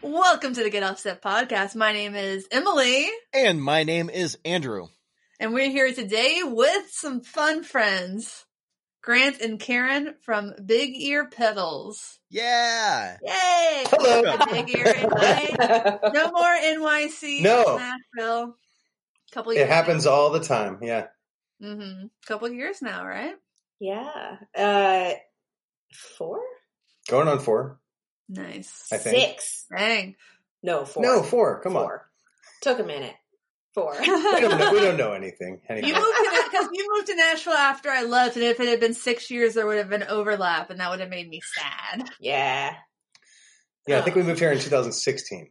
Welcome to the Get Offset podcast. My name is Emily, And my name is Andrew. and we're here today with some fun friends, Grant and Karen from Big Ear Pedals. Yeah. Yay! Hello. Big Ear NY. No more NYC. No. Nashville. Couple years. It happens all the time. Yeah. Mm-hmm. Couple years now, right? Yeah. Uh, four? Going on four. Nice. I think. Six. Dang. No, four. No, four. Come on. Took a minute. Four. We don't know, we don't know anything. You moved to because you moved to Nashville after I left, and if it had been six years, there would have been overlap, and that would have made me sad. yeah. Yeah, I think we moved here in 2016.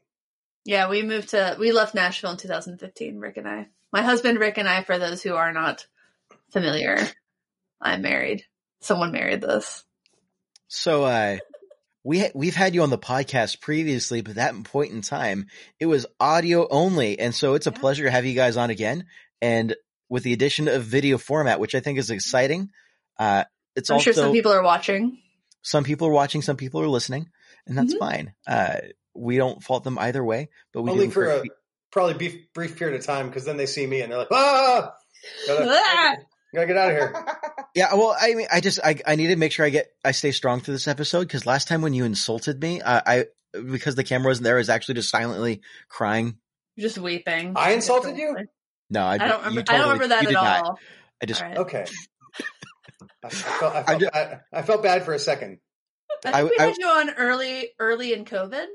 Yeah, we moved to we left Nashville in 2015. Rick and I, my husband Rick and I, for those who are not familiar, I'm married. Someone married this. So, uh, we, ha- we've had you on the podcast previously, but that point in time, it was audio only. And so it's a Yeah. pleasure to have you guys on again. And with the addition of video format, which I think is exciting, uh, it's I'm also, sure some people are watching. some people are watching, some people are listening, and that's Mhm. fine. Uh, we don't fault them either way, but we Only for a encourage- probably brief, brief period of time because then they see me and they're like, ah! Gotta, Ah! gotta get out of here. Yeah, well, I mean, I just, I, I need to make sure I get, I stay strong through this episode because last time when you insulted me, I, I, because the camera wasn't there, I was actually just silently crying. Just weeping. I insulted you? No, I, I don't you remember. I don't remember that at did not. all. I just, All right. Okay. I, I felt, I, I felt ju- bad, I felt bad for a second. I think I- we I- had you on early, early in COVID.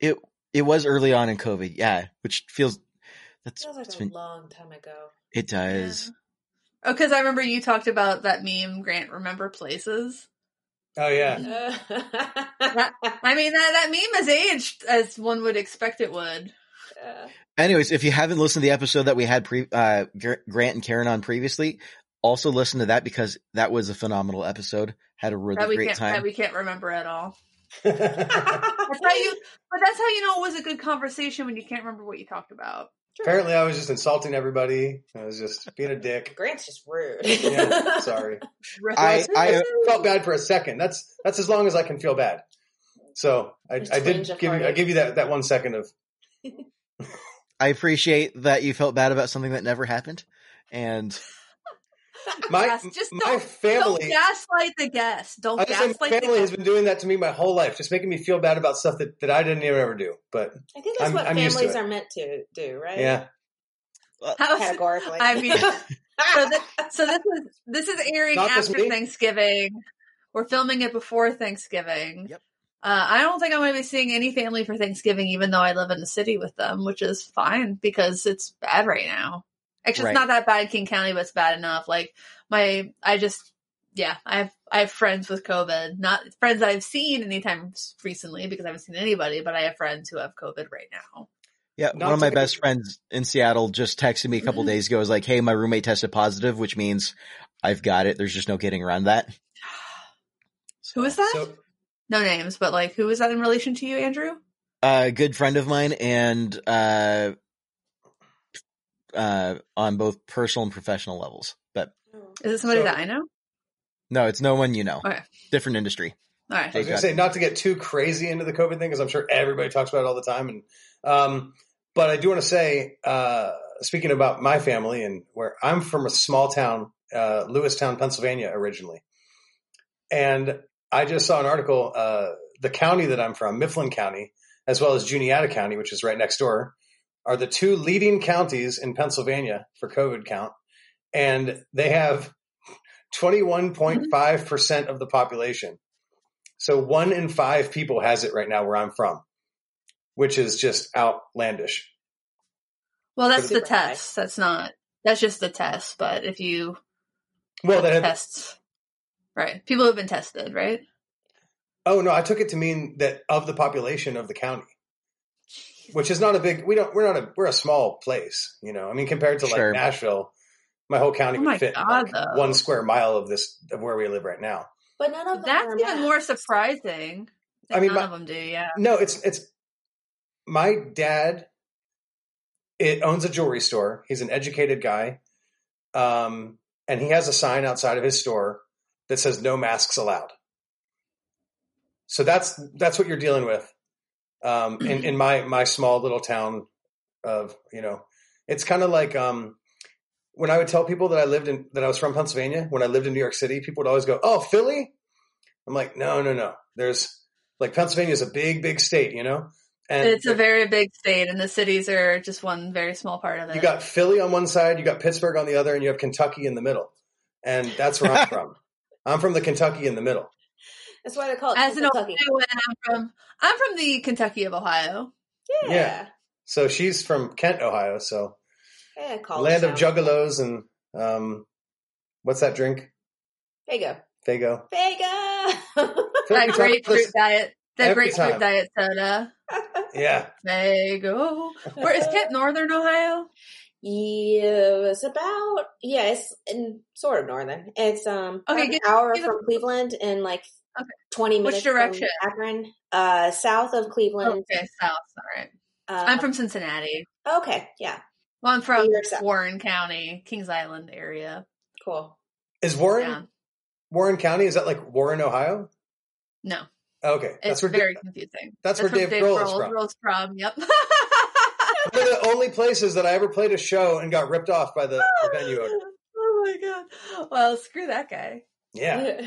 it, it was early on in COVID, yeah, which feels, that's, Feels like it's a been, long time ago. it does. Oh, because I remember you talked about that meme. Grant, remember places. Oh, yeah. I mean, that that meme has aged as one would expect it would. Uh, Anyways, if you haven't listened to the episode that we had pre, uh, Grant and Karen on previously, also listen to that because that was a phenomenal episode. Had a really that we great can't that time. we can't remember at all. That's how you, but that's how you know it was a good conversation when you can't remember what you talked about. Apparently, I was just insulting everybody. I was just being a dick. Grant's just rude. Yeah, sorry. I, I, felt bad for a second. That's that's as long as I can feel bad. So I, Just I did give you, I give you that, that one second of I appreciate that you felt bad about something that never happened. And my Yes, just my don't- family. Don't gaslight the guest. Don't I gaslight my the family has been doing that to me my whole life, just making me feel bad about stuff that, that I didn't even ever do. But I think that's I'm- what I'm families are meant to do, right? yeah, How's- Categorically. I mean, so, th- so this is this is airing Not after. Thanksgiving. We're filming it before Thanksgiving. Yep. Uh, I don't think I'm going to be seeing any family for Thanksgiving, even though I live in the city with them, which is fine because it's bad right now. Actually, Right. it's not that bad in King County, but it's bad enough. Like my, I just, yeah, I have I have friends with COVID, not friends I've seen anytime recently because I haven't seen anybody, but I have friends who have COVID right now. yeah, Not one of my to- best friends in Seattle just texted me a couple days ago. Was like, "Hey, my roommate tested positive, which means I've got it. There's just no getting around that." Who is that? so no names, but like, who is that in relation to you, Andrew? a good friend of mine and uh uh on both personal and professional levels but Is it somebody So- that I know? no it's no one you know Okay. different industry All right. I was gonna say not to get too crazy into the COVID thing because I'm sure everybody talks about it all the time. And um, but I do want to say, uh, speaking about my family and where I'm from, a small town, uh, Lewistown, Pennsylvania, originally, and I just saw an article. Uh, the county that I'm from, Mifflin County, as well as Juniata County, which is right next door, are the two leading counties in Pennsylvania for COVID count, and they have 21.5 percent of the population. So one in five people has it right now where I'm from, which is just outlandish. Well, that's the test. That's not. That's just the test. But if you Well, have that have, tests, right? People have been tested, right? oh no, I took it to mean that of the population of the county, which is not a big. We don't. We're not a. We're a small place, you know. I mean, compared to Sure. like Nashville, my whole county Oh would fit God, like, one square mile of this of where we live right now. But none of them That's are even more surprising. I mean, none my- of them do. Yeah. No, it's it's my dad it owns a jewelry store. He's an educated guy, um, and he has a sign outside of his store that says "No masks allowed." So that's that's what you're dealing with um, in in my my small little town of you know. It's kind of like um, when I would tell people that I lived in that I was from Pennsylvania. When I lived in New York City, people would always go, "Oh, Philly." I'm like, no, no, no. There's like Pennsylvania is a big, big state, you know. And it's a very big state, and the cities are just one very small part of it. you got Philly on one side, you got Pittsburgh on the other, and you have Kentucky in the middle. And that's where I'm from. I'm from the Kentucky in the middle. That's why they call it As an Kentucky. Ohioan, I'm from I'm from the Kentucky of Ohio. Yeah. Yeah. So she's from Kent, Ohio. So Yeah, land of juggalos and um, what's that drink? There you go. Faygo. Vega. I feel like That grapefruit diet, that every grapefruit time. diet soda. Yeah. There you go. Where is Kent, Northern Ohio? Yeah, it's about yeah, it's in sort of northern. It's um Okay, about an give- hour give from us- Cleveland and like Okay. twenty Which minutes direction? from Akron. Uh, south of Cleveland. Okay, south. All right. Uh, I'm from Cincinnati. okay, yeah, Well, I'm from Warren County, Kings Island area. cool. Is Warren Yeah. Warren County? Is that like Warren, Ohio? No, Okay, that's it's where very confusing. that's where from Dave Grohl is from. Grohl's from. Yep. one of the only places that I ever played a show and got ripped off by the, the venue owner. Oh my god. Well, screw that guy. Yeah,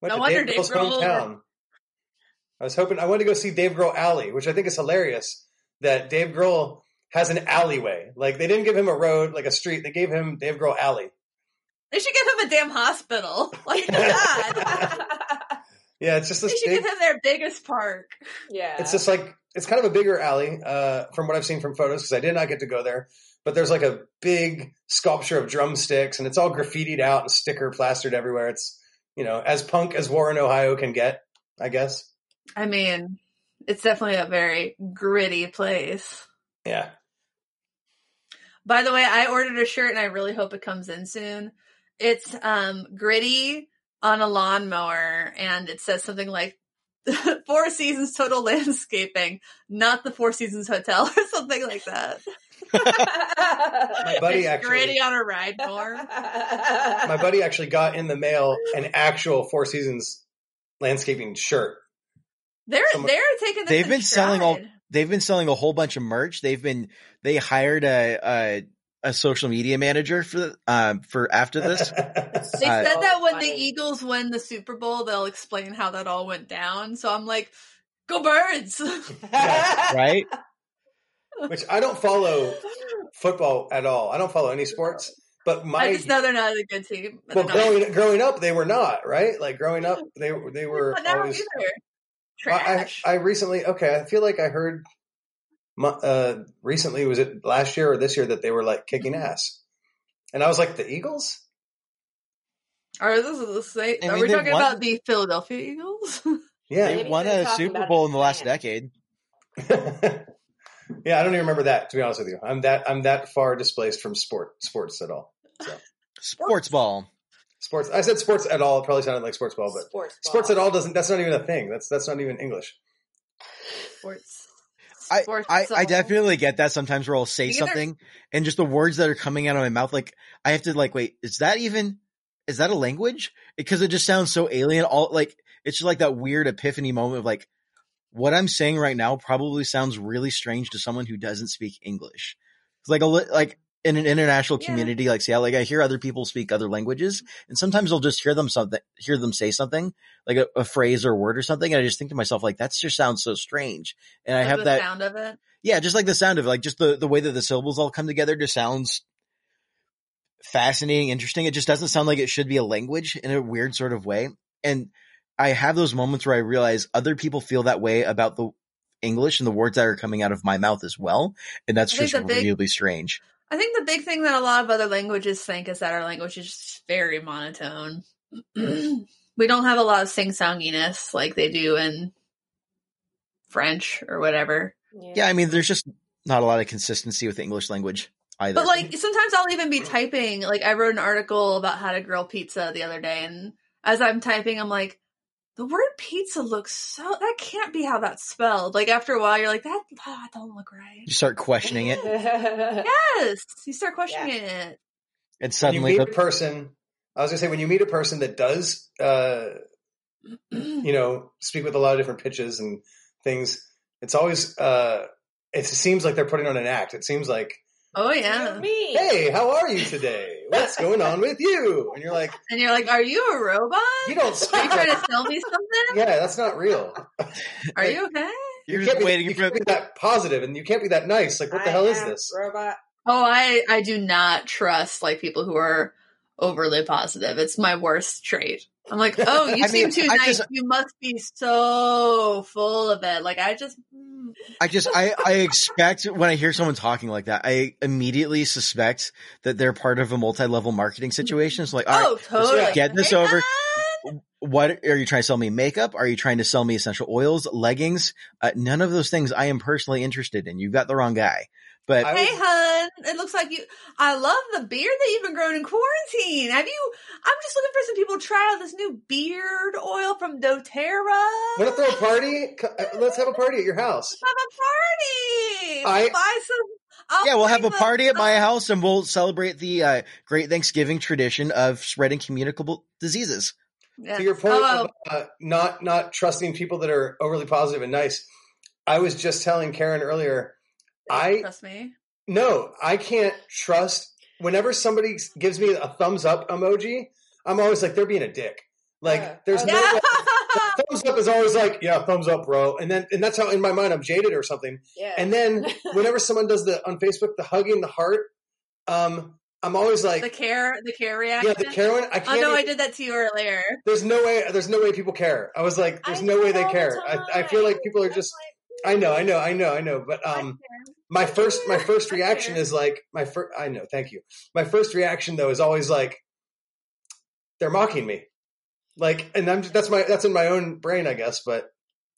went No to wonder Dave Dave Grohl's Grohl- hometown. I was hoping I wanted to go see Dave Grohl Alley, which I think is hilarious. That Dave Grohl has an alleyway. Like they didn't give him a road, like a street. They gave him Dave Grohl Alley. They should give him a damn hospital. Like God. Yeah, it's just they this should big. give him their biggest park. yeah, It's just like it's kind of a bigger alley uh, from what I've seen from photos because I did not get to go there. But there's like a big sculpture of drumsticks, and it's all graffitied out and sticker plastered everywhere. It's you know as punk as Warren, Ohio can get, I guess. I mean, it's definitely a very gritty place. Yeah. By the way, I ordered a shirt and I really hope it comes in soon. It's um gritty on a lawnmower and it says something like Four Seasons Total Landscaping, not the Four Seasons Hotel or something like that. My buddy it's actually- gritty on a ride more. My buddy actually got in the mail an actual Four Seasons landscaping shirt. They're Someone- they're taking this They've in been selling all- They've been selling a whole bunch of merch. They've been they hired a a, a social media manager for um for after this. They Uh, said that when the. Eagles win the Super Bowl, they'll explain how that all went down. So I'm like, go birds. right? Which I don't follow football at all. I don't follow any sports. But my I just know they're not a good team. but well, they're not- growing growing up, they were not right. Like growing up, they they were Not now always. either. Well, I, I recently okay. I feel like I heard mu- uh, recently was it last year or this year that they were like kicking ass, and I was like, the Eagles. Are this is the same? I Are we talking won- about the Philadelphia Eagles? Yeah, They won a Super Bowl in the last decade. yeah. I don't even remember that to be honest with you. I'm that I'm that far displaced from sport sports at all. Sports ball. Sports. I said sports at all. It probably sounded like sports ball, but sports, ball. sports at all doesn't. That's not even a thing. That's that's not even English. Sports. I, I, I definitely get that sometimes where I'll say Either- something and just the words that are coming out of my mouth, like I have to like, wait, is that even, is that a language? Because it just sounds so alien. All like, it's just like that weird epiphany moment of like, what I'm saying right now probably sounds really strange to someone who doesn't speak English. It's like a, li- like in an international Yeah. community like Seattle, like I hear other people speak other languages and sometimes I'll just hear them something, hear them say something like a, a phrase or a word or something. And I just think to myself, like, that just sounds so strange. And I have the that. sound of it. Yeah, just like the sound of it, like just the, the way that the syllables all come together just sounds fascinating, interesting. It just doesn't sound like it should be a language in a weird sort of way. And I have those moments where I realize other people feel that way about the English and the words that are coming out of my mouth as well. And that's just really strange. I think the big thing that a lot of other languages think is that our language is just very monotone. we don't have a lot of sing songiness like they do in French or whatever. Yeah, I mean, there's just not a lot of consistency with the English language either. But like sometimes I'll even be typing. Like I wrote an article about how to grill pizza the other day, and as I'm typing, I'm like, the word pizza looks so that can't be how that's spelled. Like after a while, you're like that ah, don't look right. You start questioning it, Yes, you start questioning it. and suddenly, meet a the, person, I was gonna say when you meet a person that does, uh, you know, speak with a lot of different pitches and things, it's always, uh, it seems like they're putting on an act. It seems like, Oh yeah, me. hey, how are you today? What's going on with you? And you're like, and you're like, are you a robot? you don't Are you speak trying to sell me something? yeah, that's not real. Are you okay? you're you just can't be, waiting you for can't be that positive and you can't be that nice. Like, what the I hell is this? Robot. Oh, I I do not trust like people who are overly positive. It's my worst trait. I'm like, oh, you seem mean, too I nice. just- you must be so full of it. Like I just. I just I I expect when I hear someone talking like that, I immediately suspect that they're part of a multi-level marketing situation. So like, all right, oh, totally. get this over. what are you trying to sell me makeup? Are you trying to sell me essential oils, leggings? Uh, none of those things I am personally interested in. You've got the wrong guy. But Hey, was- hun. It looks like you. I love the beard that you've been growing in quarantine. Have you? I'm just looking for some people to try out this new beard oil from DoTerra. Want to throw a party? Uh, Let's have a party at your house. Have a party. I- buy some. I'll yeah, we'll have a the- party at my house and we'll celebrate the uh, great Thanksgiving tradition of spreading communicable diseases. Yeah. To your point Oh, of uh, not not trusting people that are overly positive and nice, I was just telling Karen earlier. I trust me. no, I can't trust. Whenever somebody gives me a thumbs up emoji, I'm always like they're being a dick. Like Yeah. there's Oh, no way- thumbs up is always like yeah thumbs up bro, and then and that's how in my mind I'm jaded or something. Yeah. And then whenever someone does the on Facebook the hugging the heart, um, I'm always like the care, the care reaction. yeah the Karen. I Oh can't. no, I did that to you earlier. There's no way. There's no way people care. I was like, there's I no way they all the care. I, I feel like people are just. I'm know, I know, I know, I know. But um, my first, my first reaction is like my first. I know, thank you. My first reaction though is always like, they're mocking me, like, and I'm that's my that's in my own brain, I guess. But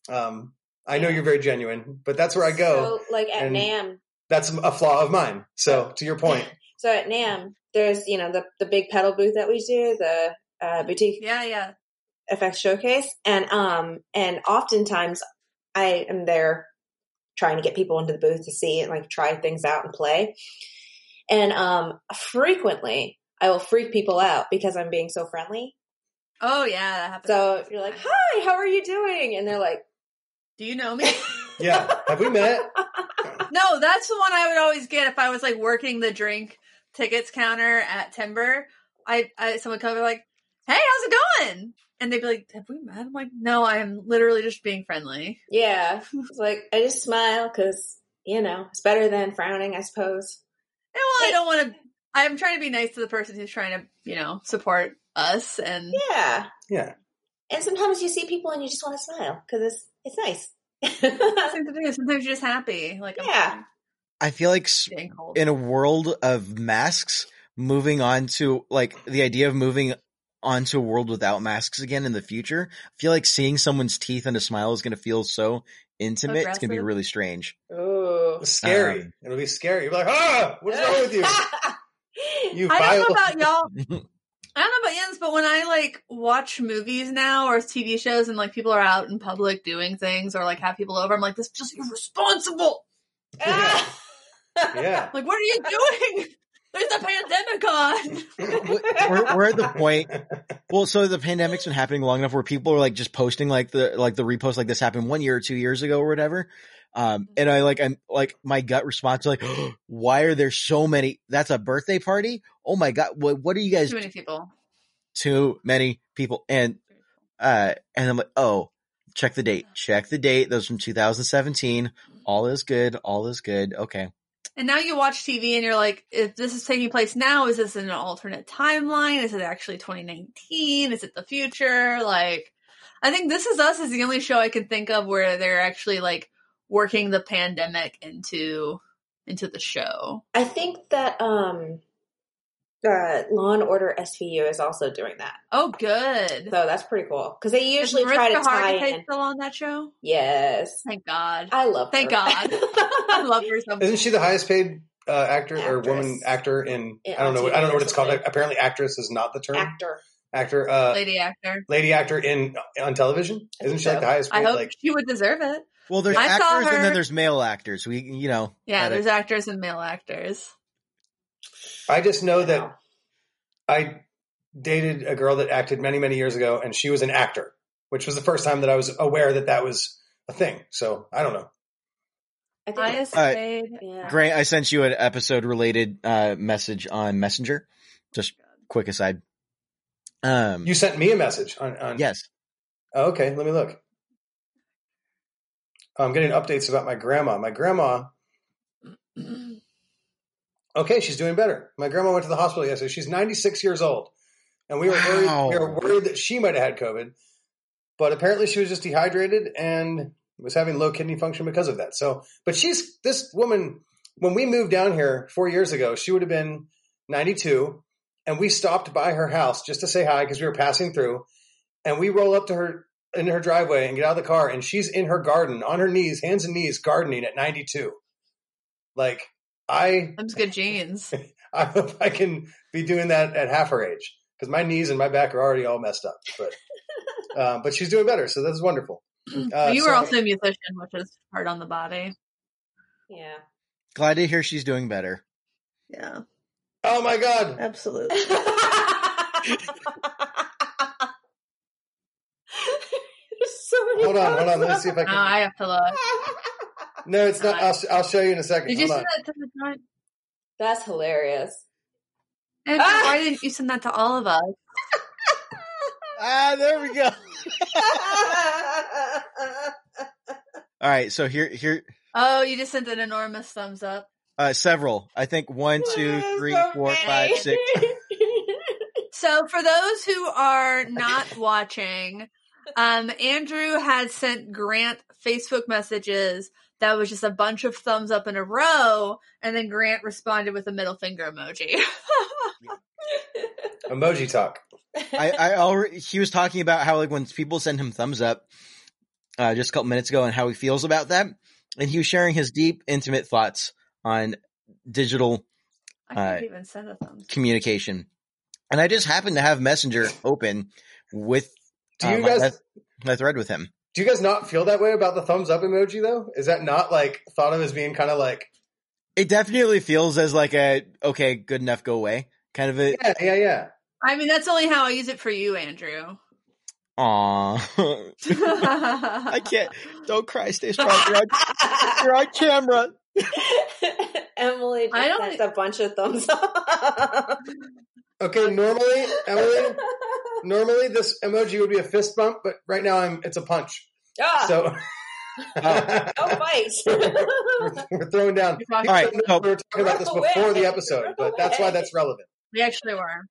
um, I know you're very genuine, but that's where I go. So, like at NAMM, That's a flaw of mine. So to your point, so at NAMM, there's you know the the big pedal booth that we do, the uh, boutique Yeah, yeah. effects showcase, and um and oftentimes I am there trying to get people into the booth to see and like try things out and play, and um frequently I will freak people out because I'm being so friendly. Oh yeah, that happens. So you're like, "Hi, how are you doing?" And they're like, do you know me? yeah. Have we met? no, that's the one I would always get if I was like working the drink tickets counter at Timber. I, I someone come and like, "Hey, how's it going?" And they'd be like, "Have we met?" I'm like, "No, I am literally just being friendly." "Yeah." It's like I just smile because you know it's better than frowning, I suppose. And well, I don't want to. I'm trying to be nice to the person who's trying to, you know, support us. And Yeah. Yeah. And sometimes you see people and you just want to smile because it's it's nice. something to do. Sometimes you're just happy. Like, Yeah. I feel like s- getting cold. in a world of masks, moving on to like the idea of moving onto a world without masks again in the future, I feel like seeing someone's teeth and a smile is going to feel so intimate. It's going to be really strange. Ooh. Scary. Um, It'll be scary. You'll be like, ah, what's wrong with you? You I vile. don't know about y'all. I don't know about Jens, but when I like watch movies now or TV shows and like people are out in public doing things or like have people over, I'm like, this is just irresponsible. Yeah. yeah. Like, what are you doing? There's a pandemic on. we're, we're at the point. Well, so the pandemic's been happening long enough where people are like just posting like the like the repost like this happened one year or two years ago or whatever. Um, and I like I'm like my gut response is like, why are there so many? That's a birthday party. Oh my god, what what are you guys? Too many people. Too many people, and uh, and I'm like, oh, check the date, check the date. Those from 2017. All is good. All is good. Okay. And now you watch TV and you're like, if this is taking place now, is this in an alternate timeline? Is it actually 2019? Is it the future? Like, I think This Is Us is the only show I can think of where they're actually like working the pandemic into into the show. I think that um uh Law and Order SVU is also doing that. Oh, good. So that's pretty cool. Because they usually try to Mariska tie in. still on that show? Yes. Thank God. I love Thank her. God. I love her so much. Isn't she the highest paid uh, actor or woman actor in? In- I don't know. What, I don't know what it's called. Apparently, actress is not the term. Actor. actor, uh, lady, actor. lady actor. actor in on television. Isn't think she like the highest? I hope Like, she would deserve it. Well, there's I saw actors and then there's male actors. We, you know, Yeah, gotta- there's actors and male actors. I just know Wow. that I dated a girl that acted many, many years ago, and she was an actor, which was the first time that I was aware that that was a thing. So I don't know. I think I it's- yeah. Grant, I sent you an episode related uh, message on Messenger. Just quick aside. Um, You sent me a message on. on yes. Oh, okay, let me look. I'm getting updates about my grandma. My grandma. Okay, she's doing better. My grandma went to the hospital yesterday. She's 96 years old, and we were Wow. worried. We were worried that she might have had COVID, but apparently she was just dehydrated and was having low kidney function because of that. So, but she's this woman. When we moved down here four years ago, she would have been 92, and we stopped by her house just to say hi because we were passing through, and we roll up to her in her driveway and get out of the car, and she's in her garden on her knees, hands and knees, gardening at 92. Like I Them's good genes. I hope I can be doing that at half her age because my knees and my back are already all messed up. But um, but she's doing better, so that's wonderful. Uh, you so- were also a musician, which is hard on the body. Yeah. Glad to hear she's doing better. Yeah, Oh my god! absolutely. So Hold on, hold on. Let me see if I Now can. I have to look. No, it's not. I'll, I'll show you in a second. Did you Hold send on. that to the joint? That's hilarious. And why didn't you send that to all of us? Ah, there we go. All right, so here, here, Oh, you just sent an enormous thumbs up. uh, several. I think one, two, three, four, five, six. So for those who are not watching, um, Andrew had sent Grant Facebook messages that was just a bunch of thumbs up in a row, and then Grant responded with a middle finger emoji. Emoji talk. I, I already, he was talking about how like when people send him thumbs up, uh, just a couple minutes ago and how he feels about that. And he was sharing his deep, intimate thoughts on digital I can't Uh, even send a thumbs. communication. And I just happened to have Messenger open with Do uh, you my, guys th- my thread with him. Do you guys not feel that way about the thumbs up emoji though? Is that not like thought of as being kind of like It definitely feels as like a okay, good enough, go away kind of a. yeah yeah yeah. I mean, that's only how I use it for you, Andrew. Aw, I I can't. Don't cry. Stay strong. You're on, you're on camera. Emily just I don't- sent a bunch of thumbs up. Okay, normally Emily, normally this emoji would be a fist bump, but right now I'm it's a punch. ah, So oh, fight. we're throwing down. All right, We were talking about this before away. the episode, but that's why that's relevant. We actually were.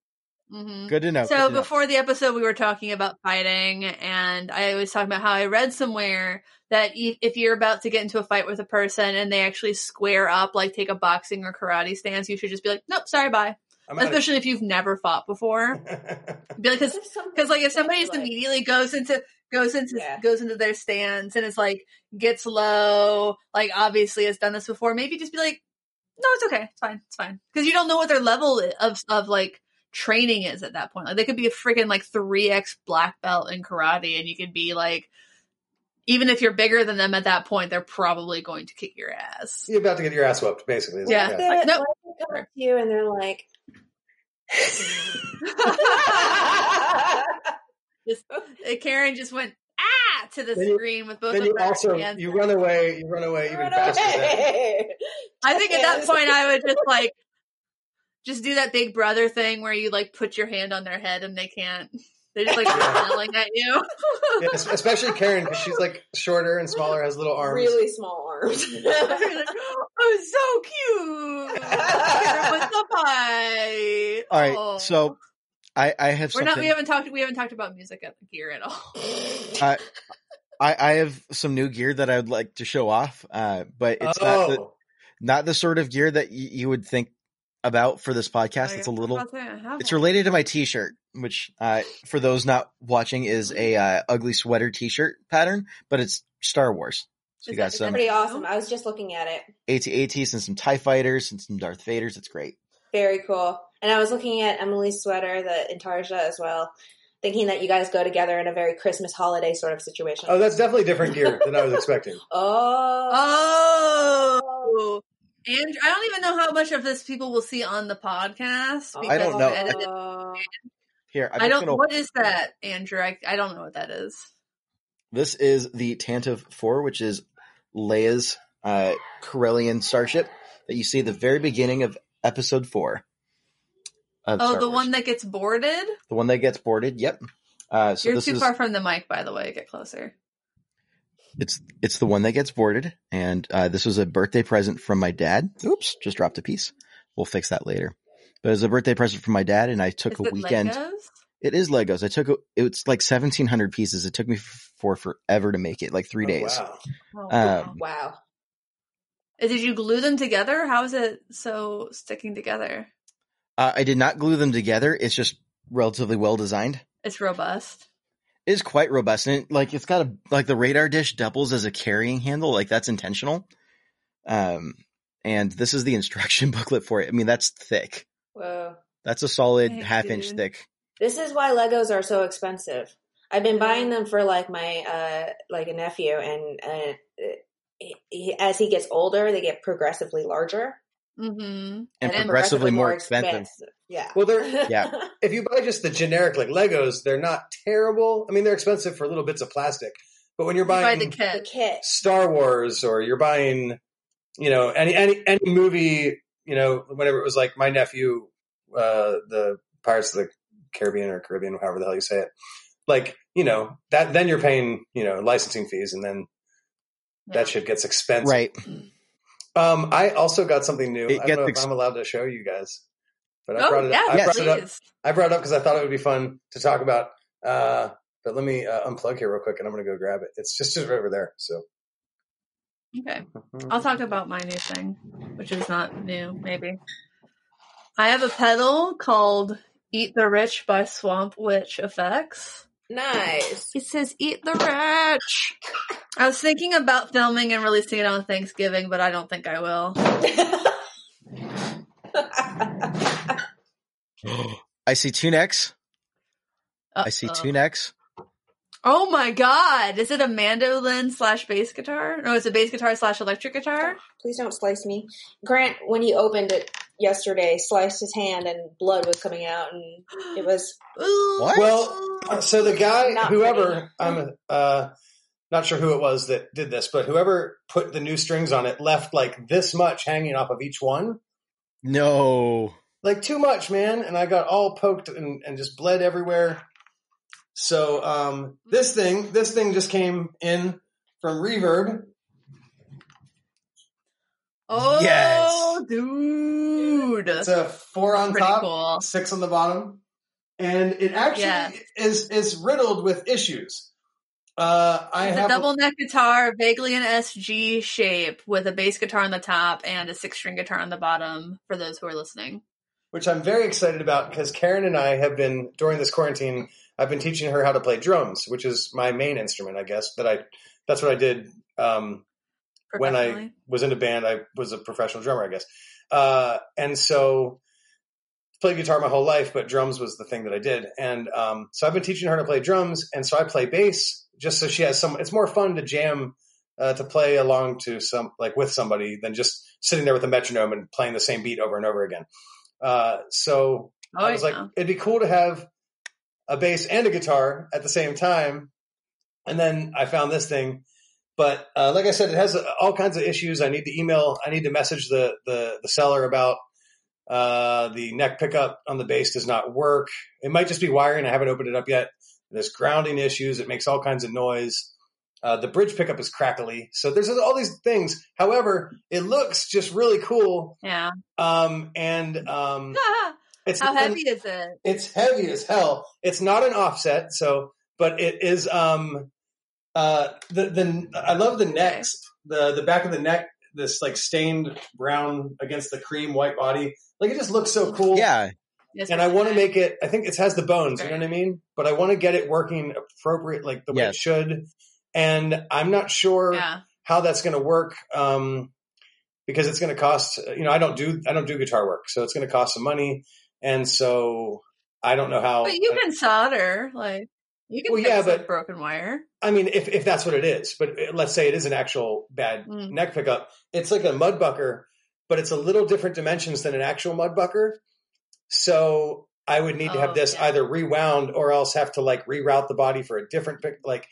hmm Good to know. So good to know. before the episode, we were talking about fighting, and I was talking about how I read somewhere that if you're about to get into a fight with a person and they actually square up, like take a boxing or karate stance, you should just be like, "Nope, sorry, bye." I'm out of- Especially if you've never fought before, because because like if somebody just immediately goes into goes into Yeah. goes into their stance and it's like gets low, like obviously has done this before, maybe just be like, no, it's okay, it's fine, it's fine, because you don't know what their level of of like training is at that point. Like they could be a freaking like three x black belt in karate, and you could be like. Even if you're bigger than them at that point, they're probably going to kick your ass. You're about to get your ass whooped, basically. is what- Yeah. What if Like, they- nope. what if they come up to you and they're like, Just, uh, Karen just went ah to the Then you- screen with both Then of you also hands. you run away. You run away even Run faster. Than, away. I think at that point I would just like just do that big brother thing where you like put your hand on their head and they can't. They just like Yeah. yelling at you. yeah, especially Karen because she's like shorter and smaller, has little arms. Really small arms. Like, oh, so cute. Karen with the pie. All right, Oh. so I, I have we're something. not. We haven't talked. We haven't talked about music at the gear at all. I, I have some new gear that I would like to show off, uh, but it's not the, oh, not the sort of gear that y- you would think about for this podcast. It's a little. It's related to my T-shirt, which uh, for those not watching is a uh, ugly sweater T-shirt pattern, but it's Star Wars. So Is you got that some Pretty awesome. I was just looking at it. AT-ATs and some Tie Fighters and some Darth Vaders. It's great. Very cool. And I was looking at Emily's sweater, the Intarsia as well. thinking that you guys go together in a very Christmas holiday sort of situation. Oh, that's definitely different gear than I was expecting. Oh. Oh, and I don't even know how much of this people will see on the podcast. I don't know. Oh. Here, I'm I don't. gonna- What is that, Andrew? I, I don't know what that is. This is the Tantive 4, which is Leia's uh, Corellian starship that you see at the very beginning of episode 4. of Oh, Star the Wars. one that gets boarded. The one that gets boarded, yep. Uh, so You're too is far from the mic, by the way. Get closer. It's it's the one that gets boarded, and uh, this was a birthday present from my dad. Oops, just dropped a piece. We'll fix that later. But it was a birthday present from my dad, and I took Is a it weekend. Legos? It is Legos. I took a, it's like seventeen hundred pieces. It took me for forever to make it, like three Oh, days. wow. Oh, Um, Wow. Uh, Did you glue them together? How is it so sticking together? Uh, I did not glue them together. It's just relatively well designed. It's robust. Is quite robust, and it, like it's got a like the radar dish doubles as a carrying handle. Like that's intentional. Um, and this is the instruction booklet for it. I mean, that's thick. Whoa. That's a solid Heck, half inch thick. This is why Legos are so expensive. I've been buying them for like my uh like a nephew, and uh, he, as he gets older, they get progressively larger Mm-hmm. And progressively more expensive. Yeah. Well, they're Yeah. if you buy just the generic like Legos, they're not terrible. I mean, they're expensive for little bits of plastic, but when you're Buy buying the the kit. kit. Star Wars or you're buying, you know, any any any movie, you know, whenever it was like my nephew, uh, the Pirates of the Caribbean or Caribbean, however the hell you say it, like you know that then you're paying you know licensing fees and then Yeah. that shit gets expensive. Right. Um, I also got something new. It I don't gets know if ex- I'm allowed to show you guys, but I Oh brought it. yeah, I Yes. brought it up. I brought it up because I thought it would be fun to talk about. Uh, but let me uh, unplug here real quick, and I'm going to go grab it. It's just just right over there. So Okay, I'll talk about my new thing, which is not new. Maybe I have a pedal called "Eat the Rich" by Swamp Witch Effects. Nice. It says "Eat the Rich." I was thinking about filming and releasing it on Thanksgiving, but I don't think I will. I see two necks. I see two necks. Oh my god! Is it a mandolin slash bass guitar? No, it's a bass guitar slash electric guitar. Please don't slice me. Grant, when he opened it yesterday, sliced his hand and blood was coming out, and it was What? Well, so the guy, Not whoever, I'm uh, not sure who it was that did this, but whoever put the new strings on it left like this much hanging off of each one. No. Like too much, man. And I got all poked and, and just bled everywhere. So um, this thing, this thing just came in from Reverb. Oh, Yes. dude. It's a four on Pretty top, cool. six on the bottom, and it actually Yeah. is is riddled with issues. Uh, I It's have a double neck guitar, vaguely an SG shape, with a bass guitar on the top and a six string guitar on the bottom. For those who are listening, which I'm very excited about because Karen and I have been during this quarantine. I've been teaching her how to play drums, which is my main instrument, I guess. That I that's what I did um, when I was in a band. I was a professional drummer, I guess. Uh, and so played guitar my whole life, but drums was the thing that I did. And um, so I've been teaching her to play drums, and so I play bass just so she has some. It's more fun to jam. Uh, to play along to some like with somebody than just sitting there with a metronome and playing the same beat over and over again. Uh, so oh, I was like, it'd be cool to have a bass and a guitar at the same time. And then I found this thing, but uh, like I said, it has all kinds of issues. I need to email, I need to message the the, the seller about uh, the neck pickup on the bass does not work. It might just be wiring. I haven't opened it up yet. There's grounding issues. It makes all kinds of noise. Uh, the bridge pickup is crackly. So there's all these things. However, it looks just really cool. yeah. Um, and um, it's How heavy is it? it's heavy as hell. It's not an offset, so but it is um uh the the I love the necks, the the back of the neck, this like stained brown against the cream white body. Like it just looks so cool. Yeah. Yes, And I want to make it I think it has the bones, you know what I mean? But I want to get it working appropriate like the way it should. And I'm not sure Yeah. how that's going to work um, because it's going to cost you know i don't do i don't do guitar work so it's going to cost some money and so I don't know how. But you can solder, like you can Well, yeah, but- broken wire. I mean, if if that's what it is, but uh, let's say it is an actual bad Mm. neck pickup. It's like a mud bucker, but it's a little different dimensions than an actual mud bucker. So I would need to Oh, have this yeah. either rewound or else have to like reroute the body for a different pick. Like,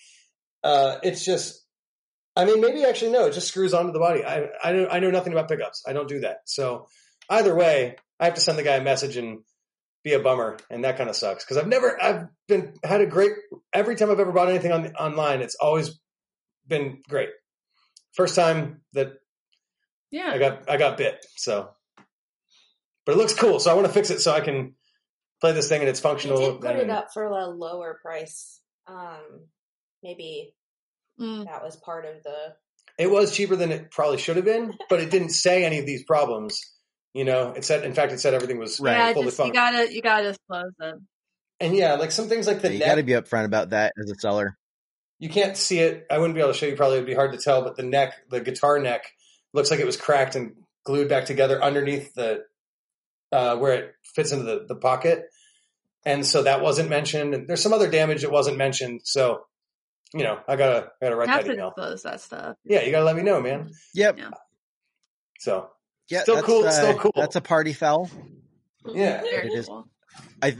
uh, it's just. I mean, maybe actually no. It just screws onto the body. I I know I know nothing about pickups. I don't do that. So either way, I have to send the guy a message and be a bummer, and that kind of sucks because I've never I've been had a great every time I've ever bought anything on online, it's always been great. First time that Yeah. I got I got bit, so but it looks cool, so I want to fix it so I can play this thing and it's You functional. did put it up for a lower price. Um, maybe Mm. that was part of the. It was cheaper than it probably should have been, but it didn't say any of these problems. You know, it said in fact it said everything was Right. Yeah, fully just you gotta you gotta disclose them. and yeah, like some things like the neck you neck got to be upfront about that as a seller. you can't see it. I wouldn't be able to show you. Probably it'd be hard to tell. But the neck, the guitar neck, looks like it was cracked and glued back together underneath the uh, where it fits into the, the pocket. And so that wasn't mentioned. And there's some other damage that wasn't mentioned. So you know, I gotta I gotta write You have that to email. Close that stuff. Yeah, you gotta let me know, man. Yep. Yeah. So Yeah. Still cool, Uh, still cool. That's a party foul. yeah, Very It is. I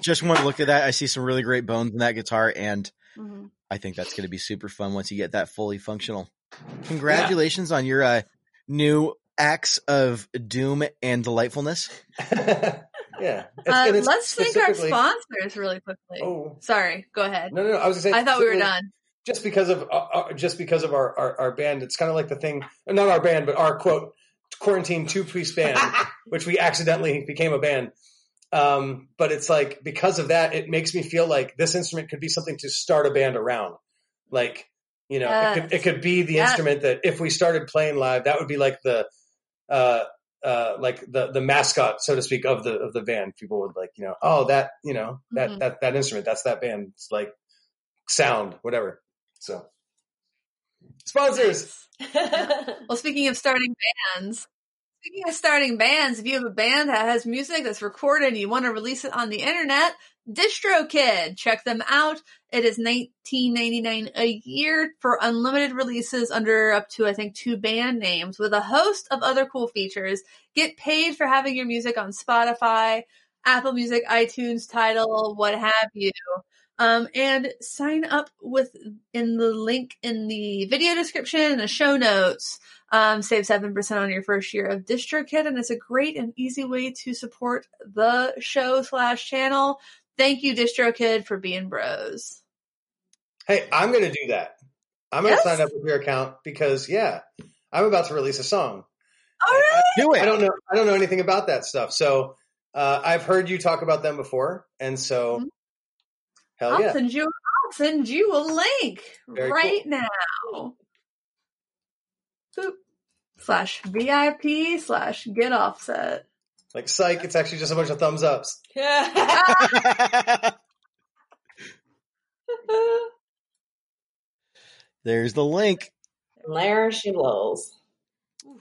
Just want to look at that. I see some really great bones in that guitar, and Mhm. I think that's going to be super fun once you get that fully functional. Congratulations on your uh, new acts of doom and delightfulness. yeah. Uh, and let's thank our sponsors really quickly. Oh Sorry, go ahead. no, no, no! I was gonna say. I thought we were done. just because of uh, uh, just because of our, our our band it's kind of like the thing not our band but our quote quarantine two piece band which we accidentally became a band. Um but it's like because of that it makes me feel like this instrument could be something to start a band around. Like you know it, could, it could be the Yes. instrument that if we started playing live that would be like the uh uh like the the mascot so to speak of the of the band. People would like you know oh that you know that Mhm. that that instrument that's that band it's like sound whatever. So sponsors Well, speaking of starting bands, speaking of starting bands, if you have a band that has music that's recorded and you want to release it on the internet, DistroKid, check them out. It is nineteen ninety nine a year for unlimited releases under up to I think two band names with a host of other cool features. Get paid for having your music on Spotify, Apple Music, iTunes, Tidal, what have you. Um, and sign up with in the link in the video description and the show notes. Um, save 7% on your first year of DistroKid, and it's a great and easy way to support the show slash channel. Thank you, DistroKid, for being bros. hey i'm gonna do that i'm gonna Yes? sign up with your account because yeah i'm about to release a song All right. Do it. i don't know i don't know anything about that stuff so uh i've heard you talk about them before and so Mhm. Hell I'll yeah send you. I'll send you a link Very right now. Boop. Slash VIP slash get offset. like psych it's actually just a bunch of thumbs ups There's the link. there she blows.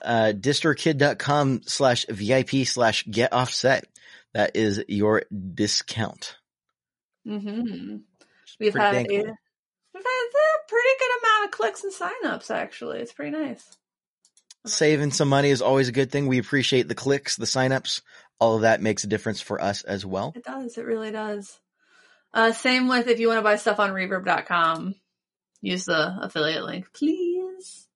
Uh, distrokid.com slash VIP slash get offset. That is your discount. Mm-hmm. We've had a, we've had a pretty good amount of clicks and signups. Actually, it's pretty nice. Saving some money is always a good thing. We appreciate the clicks, the signups. All of that makes a difference for us as well. It does. It really does. Uh, same with if you want to buy stuff on Reverb.com, use the affiliate link, please.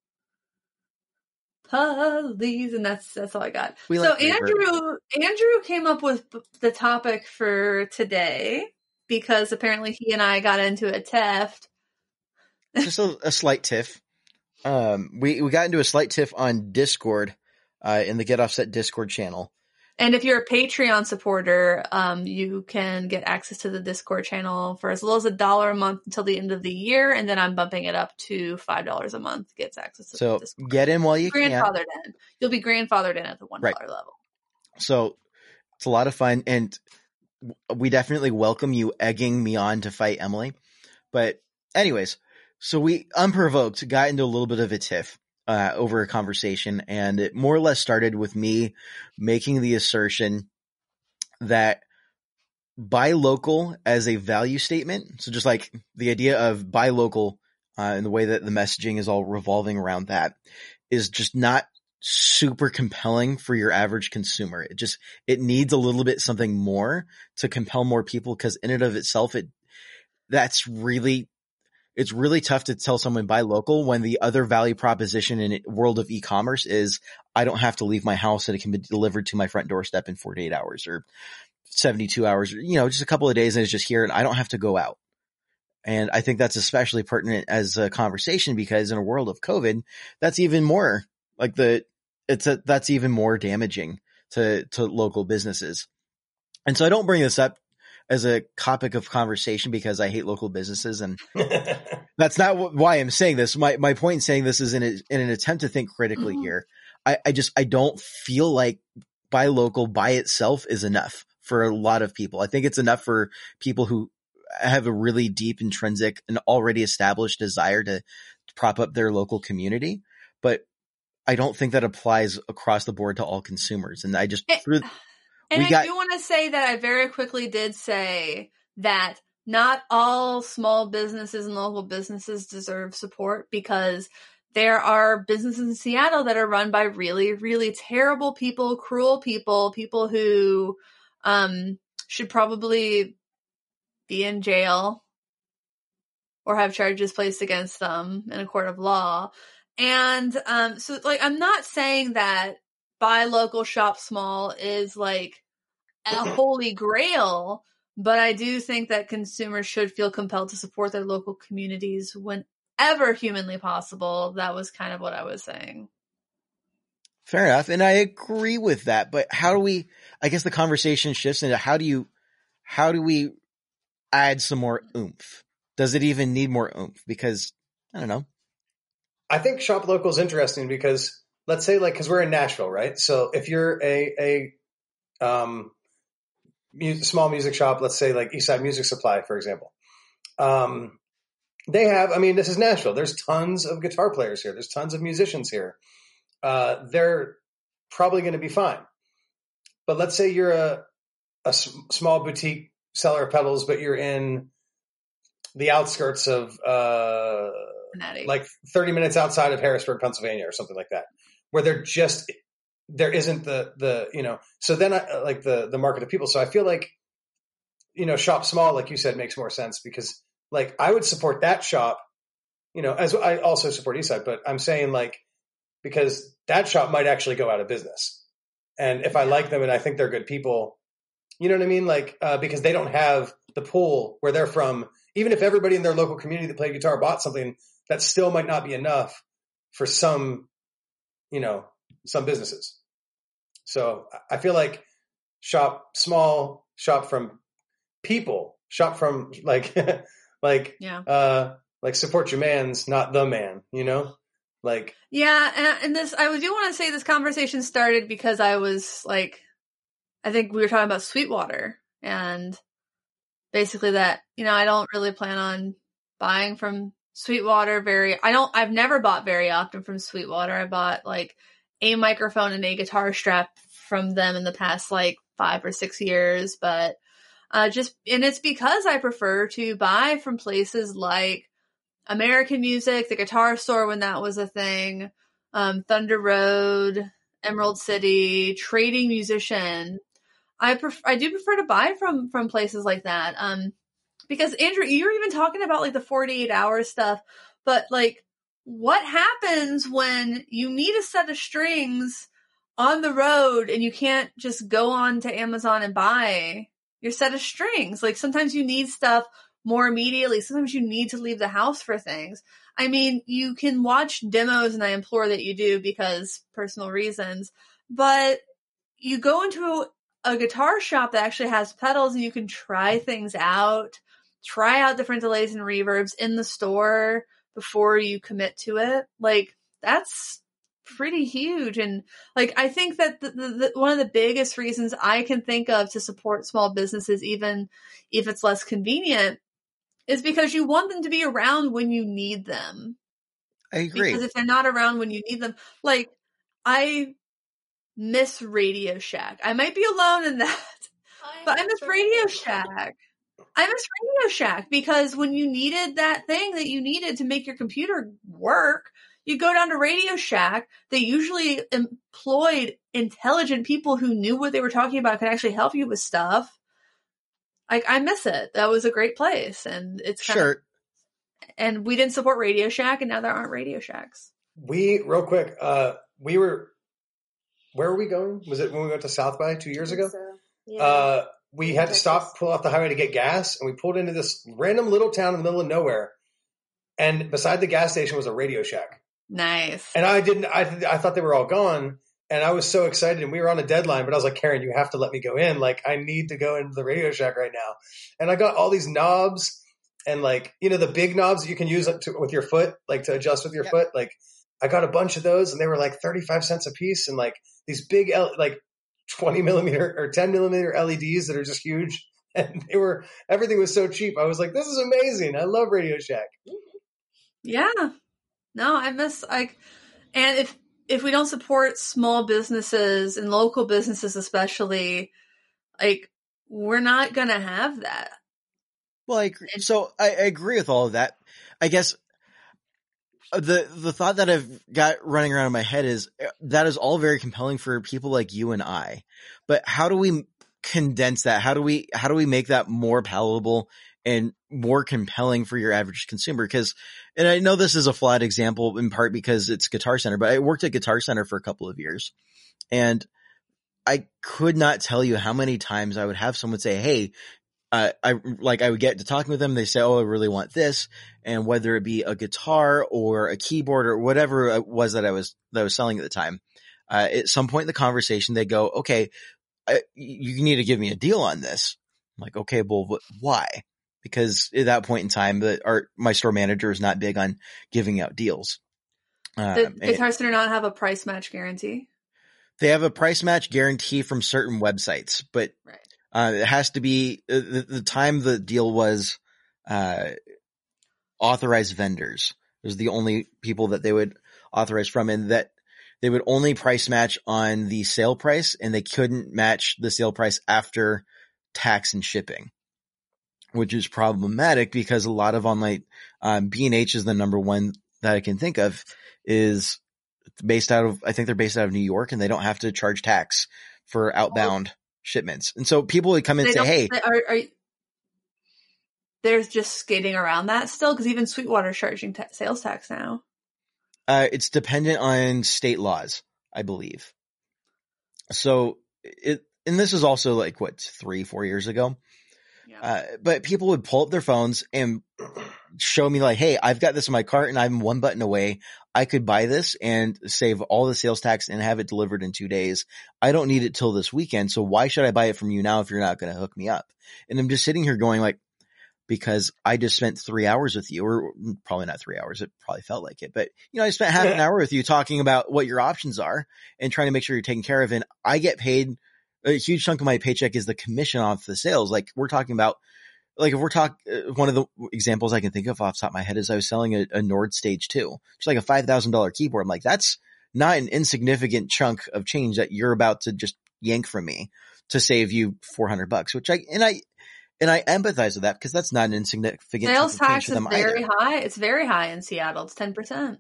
Please, and that's that's all I got. We so like Andrew Andrew came up with the topic for today because apparently he and I got into a theft. Just a, a slight tiff. Um, we, we got into a slight tiff on Discord, uh, in the Get Offset Discord channel. And if you're a Patreon supporter, um, you can get access to the Discord channel for as little as a dollar a month until the end of the year, and then I'm bumping it up to five dollars a month. Gets access to So the Discord. get in while you can. grandfathered in. You'll be grandfathered in at the one dollar Right. level. So it's a lot of fun and we definitely welcome you egging me on to fight Emily. But anyways, so we unprovoked got into a little bit of a tiff uh, over a conversation and it more or less started with me making the assertion that buy local as a value statement. So just like the idea of buy local, uh, and the way that the messaging is all revolving around that is just not super compelling for your average consumer. It just, it needs a little bit something more to compel more people because in and of itself, it, that's really, it's really tough to tell someone buy local when the other value proposition in world of e-commerce is I don't have to leave my house and it can be delivered to my front doorstep in 48 hours or 72 hours, you know, just a couple of days and it's just here and I don't have to go out. And I think that's especially pertinent as a conversation because in a world of COVID, that's even more like the, it's a, that's even more damaging to, to local businesses. And so I don't bring this up as a topic of conversation because I hate local businesses and that's not why I'm saying this. My, my point in saying this is in, a, in an attempt to think critically Mhm. here. I, I just, I don't feel like buy local by itself is enough for a lot of people. I think it's enough for people who have a really deep intrinsic and already established desire to prop up their local community. But I don't think that applies across the board to all consumers. And I just Eh, And We I got- do want to say that I very quickly did say that not all small businesses and local businesses deserve support because there are businesses in Seattle that are run by really, really terrible people, cruel people, people who um, should probably be in jail or have charges placed against them in a court of law. And um, so, like, I'm not saying that buy local, shop small is like a holy grail, but I do think that consumers should feel compelled to support their local communities whenever humanly possible. That was kind of what I was saying. Fair enough. And I agree with that. But how do we, I guess the conversation shifts into how do you, how do we add some more oomph? Does it even need more oomph? Because I don't know. I think shop local is interesting because let's say like because we're in Nashville, right? So if you're a a um, small music shop, let's say like Eastside Music Supply, for example, um, they have. I mean, this is Nashville. There's tons of guitar players here. There's tons of musicians here. Uh, they're probably going to be fine. But let's say you're a small boutique seller of pedals, but you're in the outskirts of uh, Fanatic. like 30 minutes outside of Harrisburg, Pennsylvania, or something like that, where there just there isn't the the you know. So then, I like the the market of people. So I feel like you know, shop small, like you said, makes more sense because like I would support that shop, you know, as I also support Eastside, but I'm saying like because that shop might actually go out of business, and if I like them and I think they're good people, you know what I mean, like uh, because they don't have the pool where they're from. Even if everybody in their local community that played guitar bought something, that still might not be enough for some, you know, some businesses. So I feel like shop small, shop from people, shop from like, like, yeah. uh, like support your man's, not the man, you know, like, Yeah, and, and this I do want to say this conversation started because I was like, I think we were talking about Sweetwater and basically that you know I don't really plan on buying from Sweetwater very. I don't. I've never bought very often from Sweetwater. I bought like a microphone and a guitar strap from them in the past like five or six years, but uh, just and it's because I prefer to buy from places like American Music, the Guitar Store when that was a thing, um, Thunder Road, Emerald City, Trading Musician. I pref- I do prefer to buy from from places like that. Um, because Andrew, you were even talking about like the 48 hour stuff, but like what happens when you need a set of strings on the road and you can't just go on to Amazon and buy your set of strings? Like sometimes you need stuff more immediately. Sometimes you need to leave the house for things. I mean, you can watch demos and I implore that you do because personal reasons, but you go into a guitar shop that actually has pedals and you can try things out, try out different delays and reverbs in the store before you commit to it. Like that's pretty huge. And like, I think that the, the, the, one of the biggest reasons I can think of to support small businesses, even if it's less convenient, is because you want them to be around when you need them. I agree. Because if they're not around when you need them, like I miss Radio Shack. I might be alone in that. But I miss Radio Shack. I miss Radio Shack because when you needed that thing that you needed to make your computer work, you go down to Radio Shack. They usually employed intelligent people who knew what they were talking about, could actually help you with stuff. Like I miss it. That was a great place, and it's kind Sure. Of, and we didn't support Radio Shack, and now there aren't Radio Shacks. We real quick. Uh, we were. Where were we going? Was it when we went to South by two years ago? So, yeah. Uh, we had to stop, pull off the highway to get gas, and we pulled into this random little town in the middle of nowhere. And beside the gas station was a Radio Shack. Nice. And I didn't. I I thought they were all gone, and I was so excited. And we were on a deadline, but I was like, Karen, you have to let me go in. Like, I need to go into the Radio Shack right now. And I got all these knobs, and like you know the big knobs that you can use to, with your foot, like to adjust with your Yeah. foot. Like, I got a bunch of those, and they were like thirty five cents a piece, and like these big L- like twenty millimeter or ten millimeter LEDs that are just huge. And they were everything was so cheap. I was like, this is amazing. I love Radio Shack. Yeah. No, I miss like and if if we don't support small businesses and local businesses especially, like we're not gonna have that. Well, I agree. And- So I, I agree with all of that. I guess the the thought that I've got running around in my head is uh, that is all very compelling for people like you and I. But how do we condense that? How do we how do we make that more palatable and more compelling for your average consumer? Because and I know this is a flawed example in part because it's Guitar Center, but I worked at Guitar Center for a couple of years, and I could not tell you how many times I would have someone say, "Hey." Uh, I like I would get to talking with them. They say, "Oh, I really want this," and whether it be a guitar or a keyboard or whatever it was that I was that I was selling at the time, uh, at some point in the conversation, they go, "Okay, I, you need to give me a deal on this." I'm like, "Okay, well, wh- why?" Because at that point in time, the our my store manager is not big on giving out deals. Um, The Guitar Center not have a price match guarantee. they have a price match guarantee from certain websites, but Right. Uh, it has to be uh, the, the time the deal was uh, authorized vendors. Those are the only people that they would authorize from, and that they would only price match on the sale price, and they couldn't match the sale price after tax and shipping, which is problematic because a lot of online um, B and H is the number one that I can think of is based out of I think they're based out of New York, and they don't have to charge tax for outbound shipments. And so people would come in and say, "Hey, are, are there's just skating around that still because even Sweetwater's charging ta- sales tax now. uh, it's dependent on state laws, I believe." So it, and this is also like what three, four years ago. Yeah. Uh, but people would pull up their phones and show me like, Hey, I've got this in my cart and I'm one button away. I could buy this and save all the sales tax and have it delivered in two days. I don't need it till this weekend. So why should I buy it from you now if you're not going to hook me up? And I'm just sitting here going like, because I just spent three hours with you, or probably not three hours. It probably felt like it, but you know, I spent half an hour with you talking about what your options are and trying to make sure you're taken care of. And I get paid a huge chunk of my paycheck is the commission off the sales. Like we're talking about, like if we're talking, uh, one of the examples I can think of off the top of my head is I was selling a, a Nord Stage 2, it's like a $5,000 keyboard. I'm like, that's not an insignificant chunk of change that you're about to just yank from me to save you 400 bucks, which I, and I, and I empathize with that because that's not an insignificant Sales chunk of change tax is very either. high. It's very high in Seattle. It's ten percent.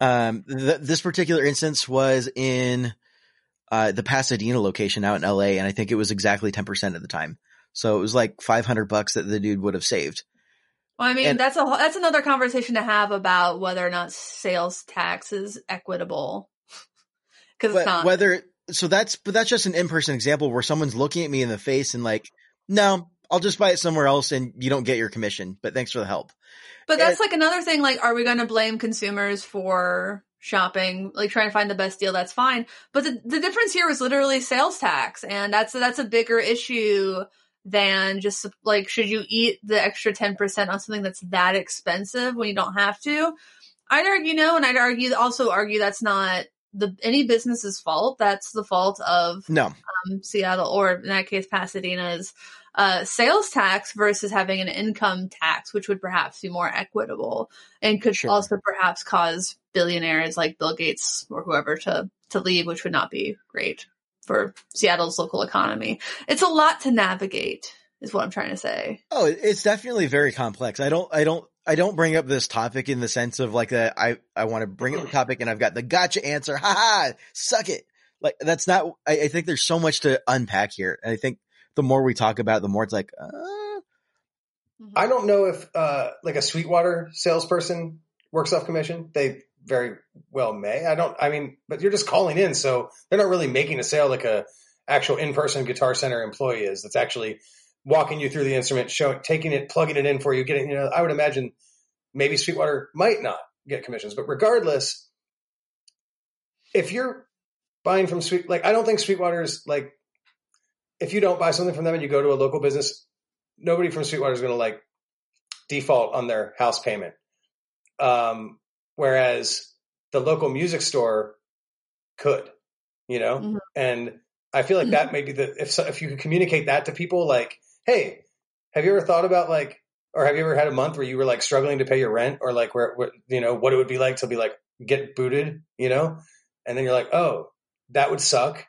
Um, th- this particular instance was in uh, the Pasadena location out in LA, and I think it was exactly ten percent at the time. So it was like five hundred bucks that the dude would have saved. Well, I mean, And- that's a that's another conversation to have about whether or not sales tax is equitable. Because it's not. whether so that's but that's just an in person example where someone's looking at me in the face and like, no, I'll just buy it somewhere else, and you don't get your commission. But thanks for the help. But that's like another thing. Like, are we going to blame consumers for shopping, like trying to find the best deal? That's fine. But the, the difference here is literally sales tax, and that's that's a bigger issue than just like should you eat the extra ten percent on something that's that expensive when you don't have to? I'd argue no, and I'd argue also argue that's not the any business's fault. That's the fault of No, um, Seattle, or in that case, Pasadena's uh, sales tax versus having an income tax, which would perhaps be more equitable and could Sure. also perhaps cause billionaires like Bill Gates or whoever to to leave, which would not be great. for Seattle's local economy. It's a lot to navigate is what I'm trying to say. Oh, it's definitely very complex. I don't, I don't, I don't bring up this topic in the sense of like that. I, I want to bring up the topic and I've got the gotcha answer. Ha ha, suck it. Like that's not, I, I think there's so much to unpack here. And I think the more we talk about it, the more it's like, uh, I don't know if uh, like a Sweetwater salesperson works off commission. They very well may. I don't. I mean, but you're just calling in, so they're not really making a sale like a actual in person Guitar Center employee is. That's actually walking you through the instrument, showing, taking it, plugging it in for you, getting. You know, I would imagine maybe Sweetwater might not get commissions, but regardless, if you're buying from Sweet, like I don't think Sweetwater's like if you don't buy something from them and you go to a local business, nobody from Sweetwater is going to like default on their house payment. Um, whereas the local music store could, you know, Mhm. and I feel like that may be the if so, if you could communicate that to people, like, hey, have you ever thought about like, or have you ever had a month where you were like struggling to pay your rent, or like where, where you know what it would be like to be like get booted, you know, and then you're like, oh, that would suck.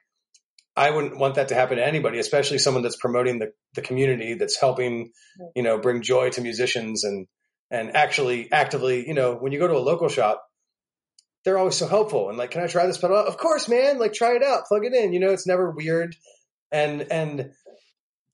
I wouldn't want that to happen to anybody, especially someone that's promoting the, the community, that's helping, you know, bring joy to musicians and and actually actively, you know, when you go to a local shop, they're always so helpful and like, can I try this pedal? Of course, man. Like, try it out, plug it in. You know, it's never weird. And and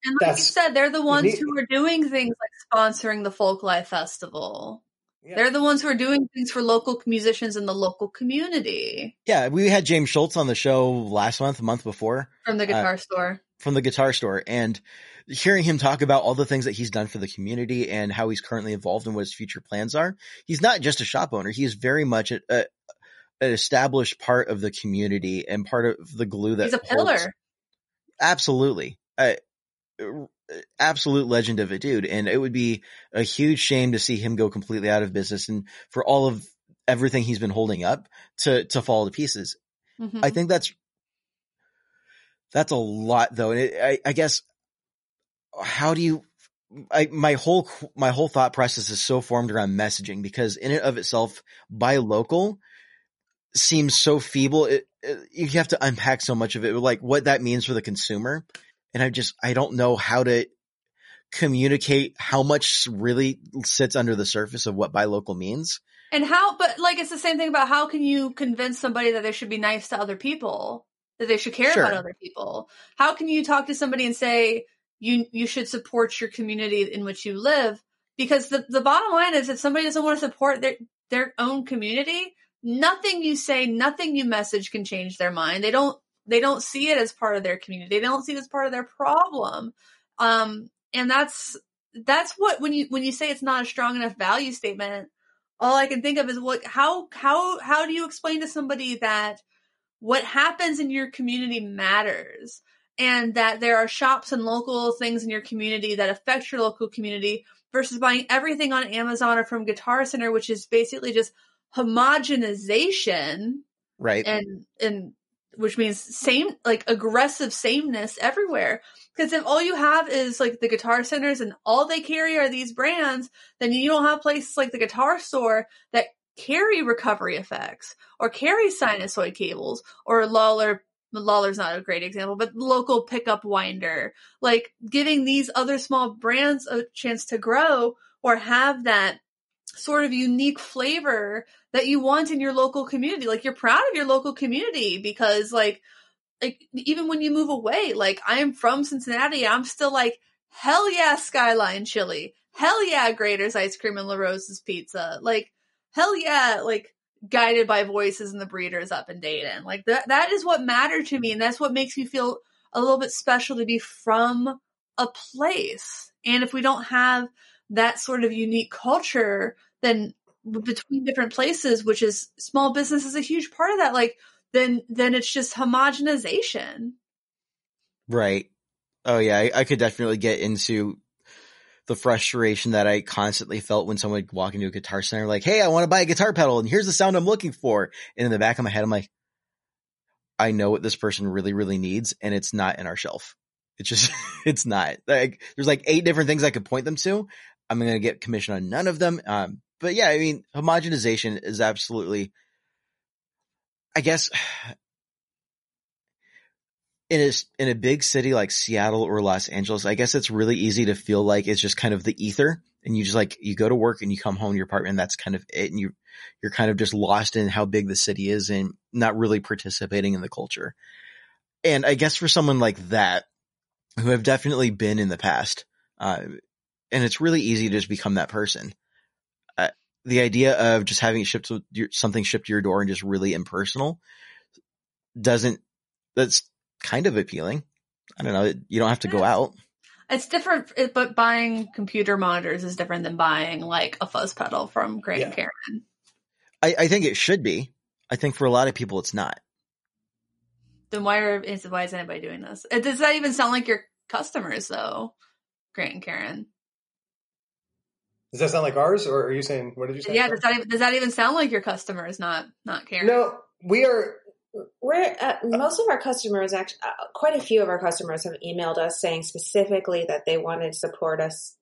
And like you said, they're the ones who are doing things like sponsoring the Folk Life Festival. Yeah. They're the ones who are doing things for local musicians in the local community yeah, we had James Schultz on the show last month, a month before from the uh, guitar store. from the guitar store and hearing him talk about all the things that he's done for the community and how he's currently involved and what his future plans are. He's not just a shop owner. He is very much a, a, an established part of the community and part of the glue that He's a holds- pillar. absolutely a absolute legend of a dude and it would be a huge shame to see him go completely out of business and for all of everything he's been holding up to to fall to pieces Mhm. i think that's that's a lot though and it, I, I guess how do you I, my whole my whole thought process is so formed around messaging because in and of itself buy local seems so feeble it, it, you have to unpack so much of it like what that means for the consumer and i just i don't know how to communicate how much really sits under the surface of what buy local means And how, but like it's the same thing about how can you convince somebody that they should be nice to other people, that they should care Sure. about other people? How can you talk to somebody and say you you should support your community in which you live? Because the the bottom line is, if somebody doesn't want to support their their own community, nothing you say, nothing you message can change their mind. They don't they don't see it as part of their community. They don't see it as part of their problem. Um, and that's that's what when you when you say it's not a strong enough value statement all I can think of is what how how how do you explain to somebody that what happens in your community matters and that there are shops and local things in your community that affect your local community versus buying everything on Amazon or from Guitar Center which is basically just homogenization right and and which means same like aggressive sameness everywhere. Because if all you have is like the guitar centers and all they carry are these brands then you don't have places like the guitar store that carry recovery effects or carry sinusoid cables or Lollar Lollar's not a great example but local pickup winder. Like giving these other small brands a chance to grow or have that sort of unique flavor that you want in your local community. Like you're proud of your local community because like like even when you move away, like I am from Cincinnati, I'm still like hell yeah Skyline chili. Hell yeah Graeter's ice cream and La Rosa's pizza. Like hell yeah like guided by voices and the breeders up in Dayton. Like that that is what mattered to me and that's what makes me feel a little bit special to be from a place. And if we don't have that sort of unique culture, then between different places, which is small business is a huge part of that, like then then it's just homogenization. Right. Oh yeah, I, I could definitely get into the frustration that I constantly felt when someone would walk into a guitar center like, Hey, I want to buy a guitar pedal and here's the sound I'm looking for. And in the back of my head, I'm like, I know what this person really, really needs and it's not in our shelf. It's just, it's not like there's like eight different things I could point them to. I'm going to get commission on none of them. Um, but yeah, I mean, homogenization is absolutely, I guess in a in a big city like Seattle or Los Angeles, I guess it's really easy to feel like it's just kind of the ether, and you just like you go to work and you come home to your apartment, and that's kind of it, and you you're kind of just lost in how big the city is and not really participating in the culture. And I guess for someone like that, who have definitely been in the past, uh, and it's really easy to just become that person. Uh, the idea of just having it shipped to your, something shipped to your door and just really impersonal doesn't. That's kind of appealing. I don't know. You don't have to go out. It's different, but buying computer monitors is different than buying like a fuzz pedal from Grant Yeah. and Karen. I, I think it should be. I think for a lot of people, it's not. Then why are is why is anybody doing this? It, does that even sound like your customers though? Grant and Karen. Does that sound like ours, or are you saying what did you say? Yeah, does that even, does that even sound like your customers? Not not caring? no, we are. We're uh, most of our customers actually, uh, quite a few of our customers have emailed us saying specifically that they wanted to support us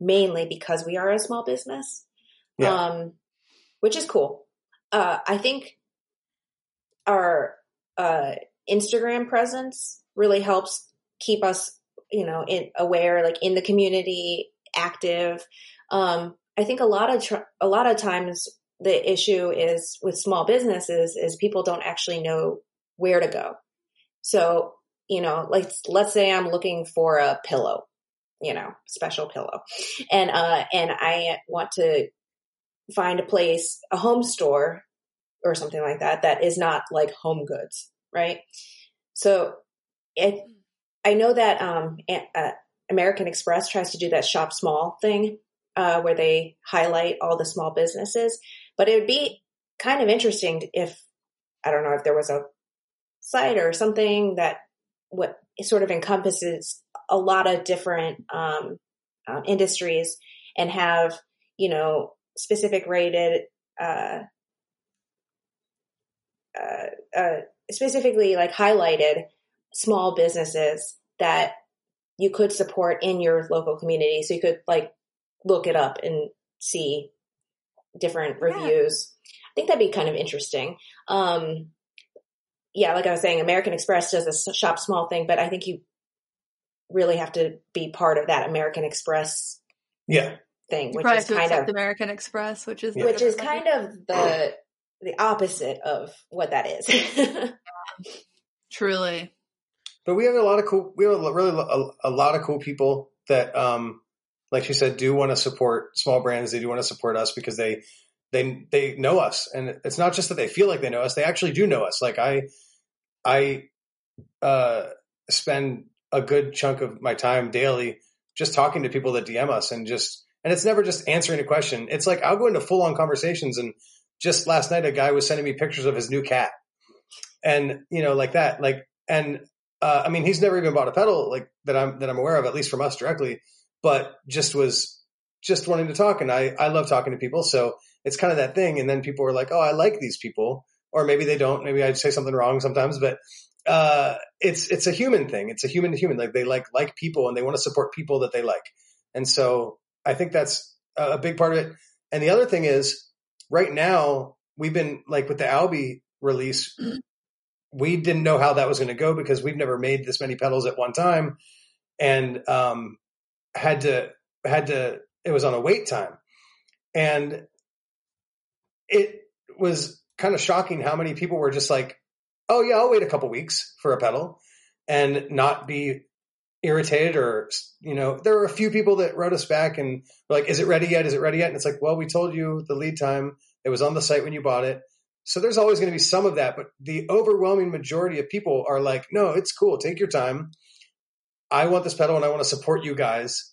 mainly because we are a small business, Yeah. um, which is cool. Uh, I think our uh, Instagram presence really helps keep us, you know, in, aware, like in the community, active. Um, I think a lot of tr- a lot of times the issue is with small businesses is people don't actually know where to go. So, you know, like let's say I'm looking for a pillow, you know, special pillow. And uh and I want to find a place, a home store or something like that that is not like home goods, right? So, it I know that um uh, American Express tries to do that shop small thing uh, where they highlight all the small businesses. But it would be kind of interesting if I don't know if there was a site or something that what sort of encompasses a lot of different um, um, industries and have you know specific rated uh, uh, uh, specifically like highlighted small businesses that you could support in your local community so you could like look it up and see different Yeah. reviews i think that'd be kind of interesting um yeah like i was saying american express does a shop small thing but i think you really have to be part of that american express Yeah, thing which is kind of American Express, which is Yeah. which is kind of the the opposite of what that is truly. but we have a lot of cool. We have a, really a, a lot of cool people that, um, like she said, do want to support small brands. They do want to support us because they they they know us, and it's not just that they feel like they know us; they actually do know us. Like I, I uh, spend a good chunk of my time daily just talking to people that DM us, and just and it's never just answering a question. It's like I'll go into full on conversations, and just last night a guy was sending me pictures of his new cat, and you know like that, like and uh, I mean he's never even bought a pedal like that I'm that I'm aware of, at least from us directly, but just was just wanting to talk, and I I love talking to people, so it's kind of that thing. And then people were like, oh, I like these people, or maybe they don't. Maybe I say something wrong sometimes, but uh, it's it's a human thing. It's a human to human. Like they like like people, and they want to support people that they like. And so I think that's a big part of it. And the other thing is, right now we've been like with the Albi release, we didn't know how that was going to go because we've never made this many pedals at one time, and um, had to had to. It was on a wait time, and it was kind of shocking how many people were just like, "Oh yeah, I'll wait a couple weeks for a pedal," and not be irritated or you know there were a few people that wrote us back and were like is it ready yet? Is it ready yet? And it's like well we told you the lead time. It was on the site when you bought it. So there's always going to be some of that but the overwhelming majority of people are like no it's cool. Take your time i want this pedal and i want to support you guys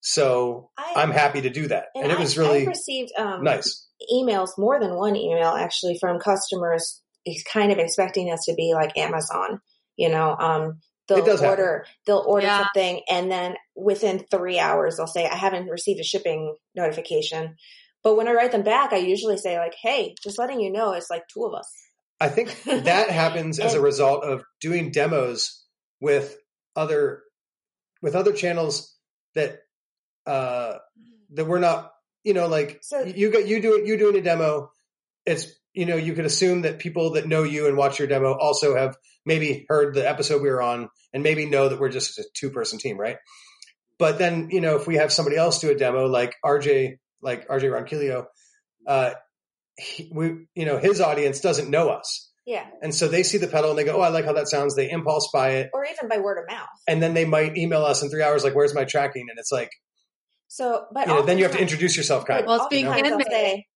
so I, i'm happy to do that and, and it I- was really I received um, nice emails, more than one email actually from customers is kind of expecting us to be like Amazon. You know, um, they'll It does happen. order, they'll order Yeah. something and then within three hours they'll say, I haven't received a shipping notification. But when I write them back, I usually say like, Hey, just letting you know, it's like two of us. I think that happens as a result of doing demos with other with other channels that uh that we're not you know like So- you got you do it you doing a demo it's you know, you could assume that people that know you and watch your demo also have maybe heard the episode we were on and maybe know that we're just a two person team, right? But then, you know, if we have somebody else do a demo like RJ, like RJ Ronquillo, uh, he, we, you know, his audience doesn't know us. Yeah. And so they see the pedal and they go, Oh, I like how that sounds. They impulse buy it. Or even by word of mouth. And then they might email us in three hours, like, where's my tracking? And it's like, So, but you know, then you have to introduce yourself kind of. Well, it's being oftentimes I'll say-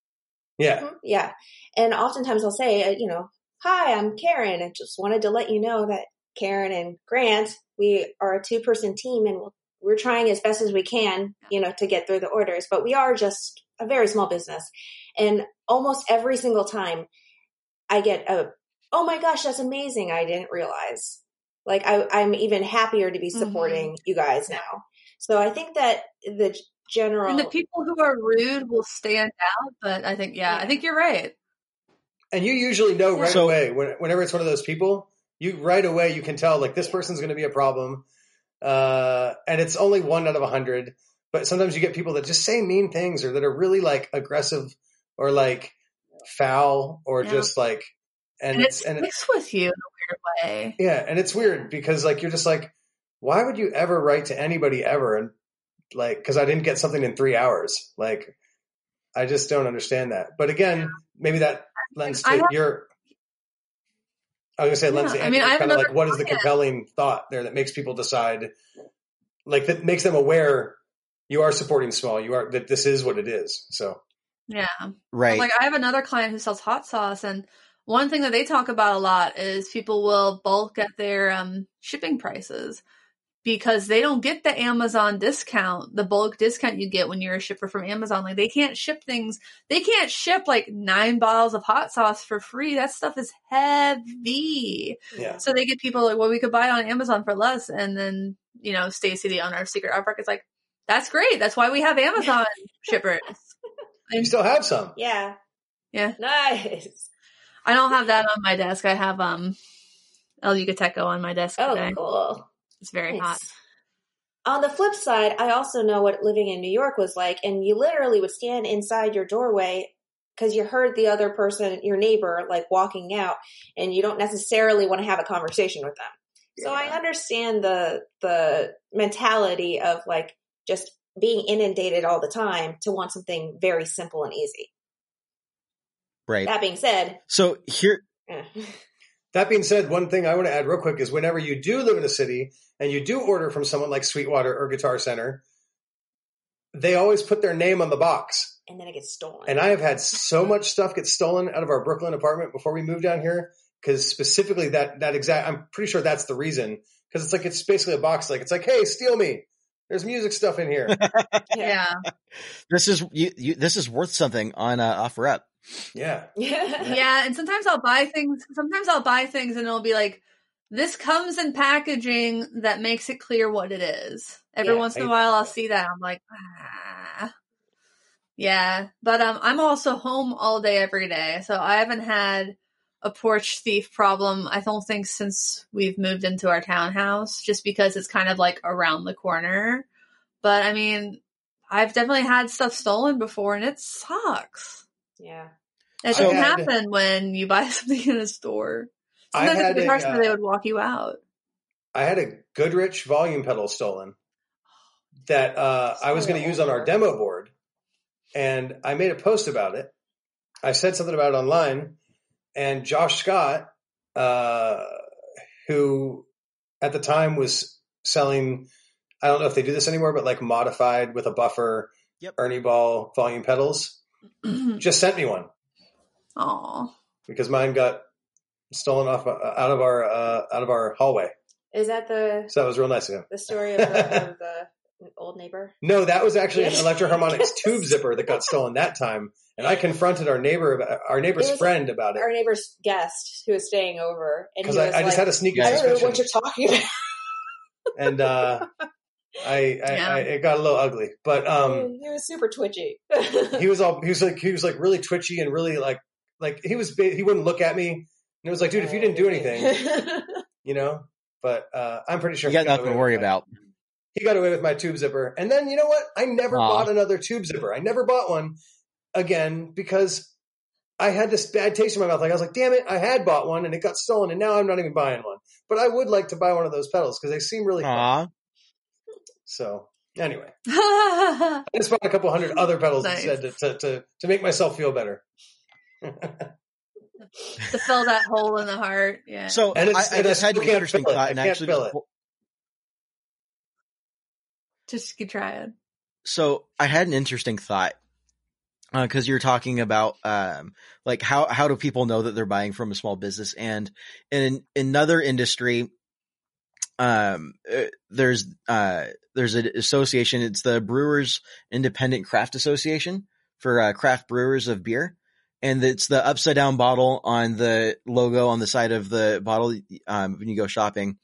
Yeah. Mhm, yeah. And oftentimes I'll say, uh, you know, hi, I'm Karen. I just wanted to let you know that Karen and Grant, we are a two person team and we're trying as best as we can, you know, to get through the orders, but we are just a very small business. And almost every single time I get a, oh my gosh, that's amazing. I didn't realize. Like I, I'm even happier to be Mhm. supporting you guys now. So I think that the general, And the people who are rude will stand out, but I think, yeah, I think you're right. And you usually know right So- away when, whenever it's one of those people, you right away you can tell like this person's going to be a problem, uh, and it's only one out of a hundred. But sometimes you get people that just say mean things or that are really like aggressive or like foul or Yeah. just like, and, And it and it, with you in a weird way. yeah, and it's weird because like you're just like, why would you ever write to anybody ever? And like, because I didn't get something in three hours, like. I just don't understand that. But again, maybe that lends to have- your. I was gonna say lends Yeah, to I mean, I kind of like what is the compelling thought there that makes people decide, like that makes them aware you are supporting small. You are that this is what it is. So Yeah. Right. Like I have another client who sells hot sauce and one thing that they talk about a lot is people will bulk at their um, shipping prices because they don't get the Amazon discount, the bulk discount you get when you're a shipper from Amazon. Like they can't ship things, they can't ship like nine bottles of hot sauce for free. That stuff is heavy. yeah, So they get people like, well, we could buy it on Amazon for less. And then, you know, Stacy, the owner of Secret Aardvark, is like, that's great. That's why we have Amazon shippers. You still have some. yeah. Yeah. Nice. I don't have that on my desk. I have um El Yucateco on my desk Oh, today. cool. It's very Nice. hot. On the flip side, I also know what living in New York was like, and you literally would stand inside your doorway because you heard the other person, your neighbor, like walking out, and you don't necessarily want to have a conversation with them. So I understand the the mentality of like just being inundated all the time to want something very simple and easy. right. That being said, So here, eh, That being said, one thing I want to add real quick is whenever you do live in a city and you do order from someone like Sweetwater or Guitar Center, they always put their name on the box. and then it gets stolen. And I have had so much stuff get stolen out of our Brooklyn apartment before we moved down here. Cause specifically that, that exact, I'm pretty sure that's the reason. Cause it's like, it's basically a box. Like, it's like, Hey, steal me. There's music stuff in here. Yeah. this is you, you, this is worth something on uh, OfferUp. yeah. yeah. yeah. And sometimes I'll buy things sometimes I'll buy things and it'll be like, this comes in packaging that makes it clear what it is. Every Yeah. once in a I- while I'll see that. I'm like, ah. Yeah. But um I'm also home all day every day. So I haven't had a porch thief problem, I don't think, since we've moved into our townhouse, just because it's kind of like around the corner. But I mean, I've definitely had stuff stolen before and it sucks. Yeah. It I doesn't had- happen when you buy something in a store. Sometimes at the a, guitar store, uh, they would walk you out. I had a Goodrich volume pedal stolen that uh, I was going to use on our demo board, and I made a post about it. I said something about it online, and Josh Scott, uh, who at the time was selling, I don't know if they do this anymore, but like modified with a buffer, Yep. Ernie Ball volume pedals, just sent me one Oh, because mine got stolen off uh, out of our uh, out of our hallway. Is that the So that was real nice of him. the story of the, of the old neighbor? No, that was actually an Electro-Harmonix tube zipper that got stolen that time, and I confronted our neighbor, about, our neighbor's was friend about it Our neighbor's guest who was staying over, and because I, I like, just had a sneaky "I don't know what you're talking about." and uh, I, I, Yeah. I it got a little ugly. But um, he was super twitchy. he was all he was like he was like really twitchy and really like like he was ba- he wouldn't look at me, and it was like, dude, if you didn't do anything, you know. But uh, I'm pretty sure You got he nothing to with worry my- about. he got away with my tube zipper. And then you know what? I never Aw. bought another tube zipper. I never bought one again because I had this bad taste in my mouth. Like I was like, damn it, I had bought one and it got stolen and now I'm not even buying one. But I would like to buy one of those pedals because they seem really fun. So anyway, I just bought a couple hundred other pedals Nice. instead to, to, to, to make myself feel better. To fill that hole in the heart. Yeah. So And I, it's- I and I just had still an can't interesting thought I and actually fill just it. just keep trying. so I had an interesting thought because you're talking about um, like how how do people know that they're buying from a small business? And in another industry um uh, there's uh there's an association. It's the brewers independent craft association for uh, craft brewers of beer. And it's the upside down bottle on the logo on the side of the bottle um, when you go shopping.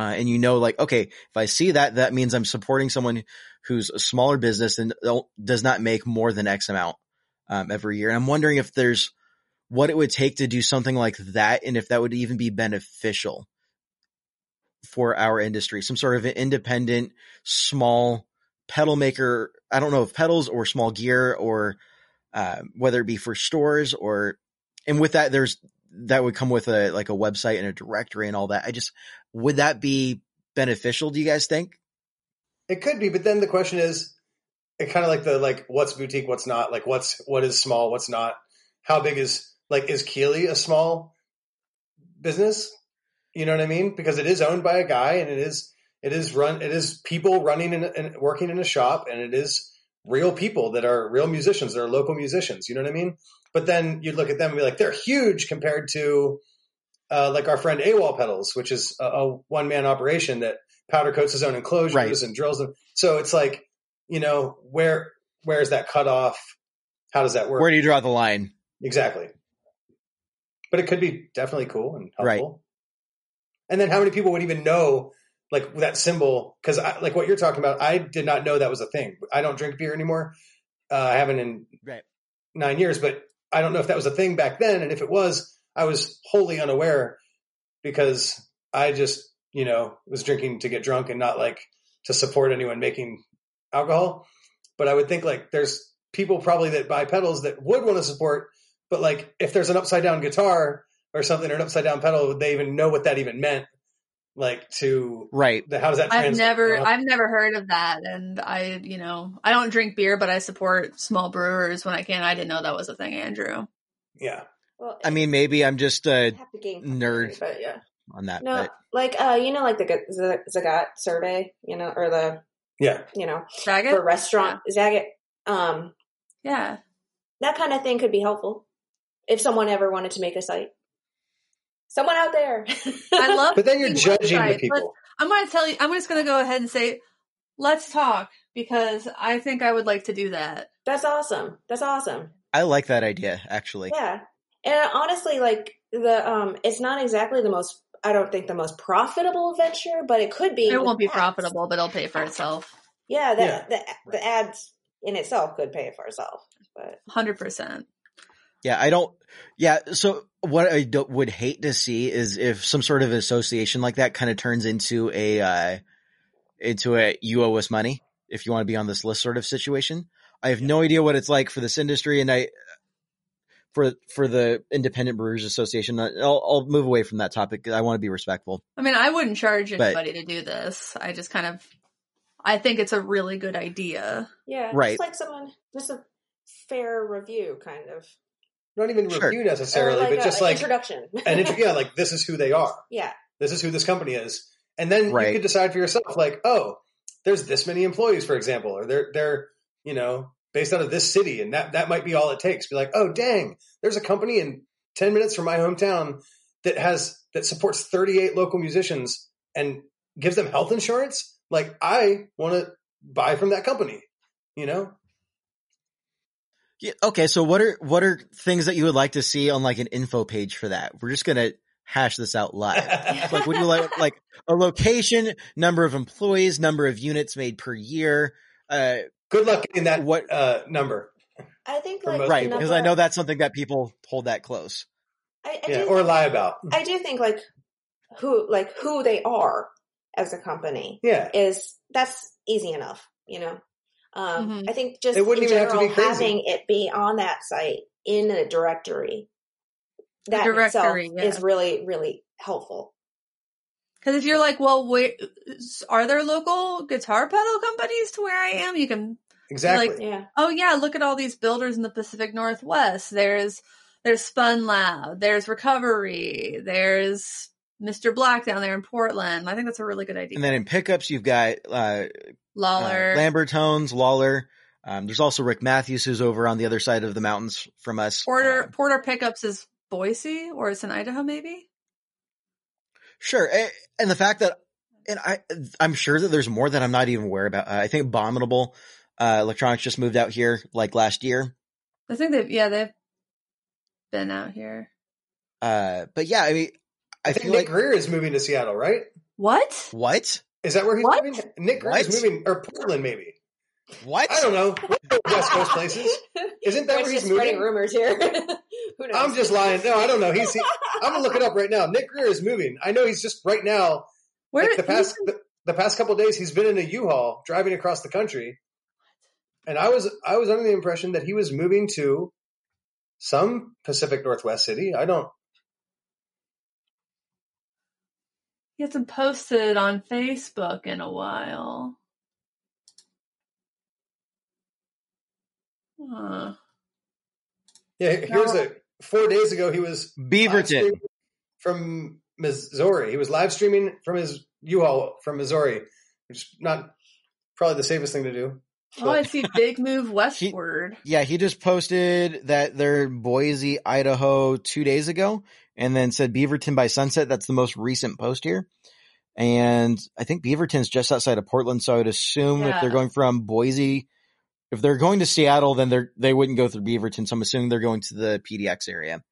Uh, and you know like okay if i see that that means i'm supporting someone who's a smaller business and does not make more than X amount um, every year. And I'm wondering if there's what it would take to do something like that, and if that would even be beneficial for our industry. Some sort of an independent, small pedal maker. I don't know if pedals or small gear or uh, whether it be for stores or, and with that, there's that would come with a like a website and a directory and all that. I just would that be beneficial? Do you guys think? It could be, but then the question is, it kind of like the like what's boutique, what's not, like what's what is small, what's not. How big is like is Keeley a small business? You know what I mean? Because it is owned by a guy, and it is it is run it is people running and working in a shop, and it is real people that are real musicians, that are local musicians. You know what I mean? But then you'd look at them and be like, they're huge compared to uh, like our friend AWOL Pedals, which is a, a one man operation that powder coats his own enclosures Right. and drills them. So it's like, you know, where where is that cut off? How does that work? Where do you draw the line? exactly. But it could be definitely cool and helpful. Right. And then how many people would even know like that symbol? Because like what you're talking about, I did not know that was a thing. I don't drink beer anymore. Uh, I haven't in Right. nine years, but I don't know if that was a thing back then. And if it was, I was wholly unaware because I just, you know, was drinking to get drunk and not like to support anyone making alcohol. But I would think like there's people probably that buy pedals that would want to support, but like if there's an upside down guitar or something or an upside down pedal, would they even know what that even meant? Like to Right. the, how does that I've translate? never, you? I've never heard of that, and I, you know, I don't drink beer, but I support small brewers when I can. I didn't know that was a thing, Andrew. yeah. Well, I mean, maybe I'm just a have to nerd. but yeah. On that. No, but like uh, you know, like the G- Z- Zagat survey, you know, or the Yeah. you know Zagat? for restaurant Zagat, um, Yeah. that kind of thing could be helpful if someone ever wanted to make a site. Someone out there, I love But then you're making judging the websites, people. but I'm going to tell you, I'm just going to go ahead and say, let's talk because I think I would like to do that. That's awesome. That's awesome. I like that idea actually. Yeah. And honestly, like the um it's not exactly the most I don't think the most profitable venture, but it could be. It won't be ads. profitable, but it'll pay for itself. Yeah, the, Yeah. the the ads in itself could pay for itself. But 100%. Yeah, I don't. Yeah, so what I do, would hate to see is if some sort of association like that kind of turns into a uh, into a you owe us money if you want to be on this list sort of situation. I have no idea what it's like for this industry, and I for for the Independent Brewers Association. I'll, I'll move away from that topic. I want to be respectful. I mean, I wouldn't charge But- anybody to do this. I just kind of, I think it's a really good idea. yeah, Right. Just like someone, just a fair review, kind of, Not even Sure. review necessarily, like but a, just an like introduction. an intro, yeah, like this is who they are. yeah, This is who this company is. And then Right. you could decide for yourself, like, oh, there's this many employees, for example, or they're they're, you know, based out of this city, and that that might be all it takes. Be like, oh dang, there's a company in ten minutes from my hometown that has that supports 38 local musicians and gives them health insurance. Like, I want to buy from that company. You know, Yeah, okay, so what are what are things that you would like to see on like an info page for that? We're just gonna hash this out live. like would you like like a location, number of employees, number of units made per year? Uh, good luck getting that What- uh, number. I think like right, the because I know that's something that people hold that close. I, I Yeah, do or think- lie about. I do think like who like who they are as a company Yeah. is that's easy enough, you know. Um, Mhm. I think just It wouldn't in even have to general be crazy. having it be on that site in a directory. That in directory, itself yeah. is really, really helpful. Because if you're like, well, wait, are there local guitar pedal companies to where I am? You can, Exactly. Like- Yeah. oh yeah, look at all these builders in the Pacific Northwest. There's there's Spun Lab, there's Recovery, there's Mr. Black down there in Portland. I think that's a really good idea. And then in pickups, you've got uh, uh, Lollar, Lambertones, Lollar. Um, there's also Rick Matthews, who's over on the other side of the mountains from us. Porter, Um, Porter Pickups is Boise or it's in Idaho, maybe. Sure, and the fact that, and I, I'm sure that there's more that I'm not even aware about. Uh, I think Abominable uh, Electronics just moved out here like last year. I think they've, yeah, they've been out here. Uh, but yeah, I mean, I, I think feel Nick like Greer is moving to Seattle, right? What? what? Is that where he's What? moving? Nick Greer is moving, or Portland maybe. What? I don't know. West Coast places. Isn't that We're where he's spreading moving? rumors here. Who knows? I'm just lying. No, I don't know. He's. He, I'm gonna look it up right now. Nick Greer is moving. I know he's just right now. Where like the past the, the past couple days, he's been in a U-Haul driving across the country, and I was I was under the impression that he was moving to some Pacific Northwest city. I don't. He hasn't posted on Facebook in a while. Huh. Yeah, here's a four days ago he was Beaverton. from Missouri. He was live streaming from his U-Haul from Missouri, which is not probably the safest thing to do. Oh, I see big move westward. Yeah, he just posted that they're in Boise, Idaho two days ago and then said Beaverton by sunset. That's the most recent post here. And I think Beaverton's just outside of Portland. So I would assume if they're going from Boise, if they're going to Seattle, then they're, they wouldn't go through Beaverton. So I'm assuming they're going to the PDX area.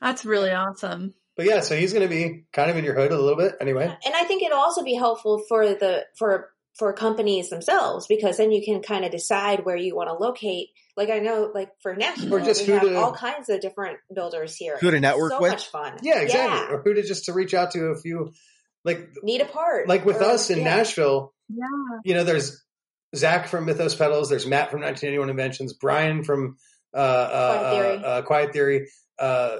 That's really awesome. But yeah, so he's going to be kind of in your hood a little bit anyway. and I think it'll also be helpful for the for for companies themselves because then you can kind of decide where you want to locate. Like I know, like for Nashville, Or just we who have to- all kinds of different builders here. Who to network so with? much fun. Yeah, exactly. Yeah. Or who to just to reach out to a few, like Need a part. like with Or- us in yeah. Nashville. Yeah. You know, there's Zach from Mythos Pedals. There's Matt from 1981 Inventions. Brian from uh, uh, Quiet Theory. Uh, uh, Quiet Theory. Uh,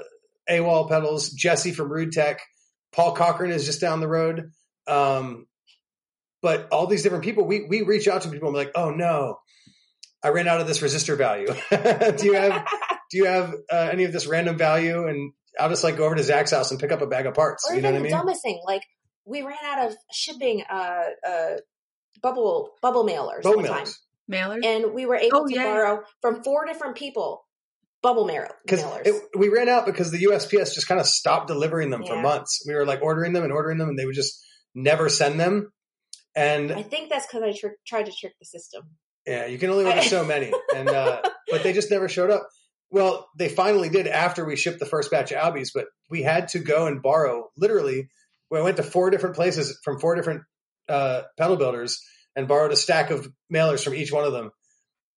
AWOL Pedals. Jesse from Rude Tech. Paul Cochrane is just down the road. Um, but all these different people, we we reach out to people and be like, oh no, I ran out of this resistor value. do you have do you have uh, any of this random value? And I'll just like go over to Zach's house and pick up a bag of parts. Or you know even what I the mean? dumbest thing, like we ran out of shipping uh, uh, bubble bubble mailers Bow one time. Mailers. and we were able Oh, to yeah. borrow from four different people bubble mail- Because mailers. we ran out because the USPS just kind of stopped delivering them for months. We were like ordering them and ordering them, and they would just never send them. And I think that's because I tr- tried to trick the system. yeah, you can only order so many, and uh, but they just never showed up. Well, they finally did after we shipped the first batch of Albies, but we had to go and borrow. Literally, we went to four different places from four different uh, pedal builders and borrowed a stack of mailers from each one of them.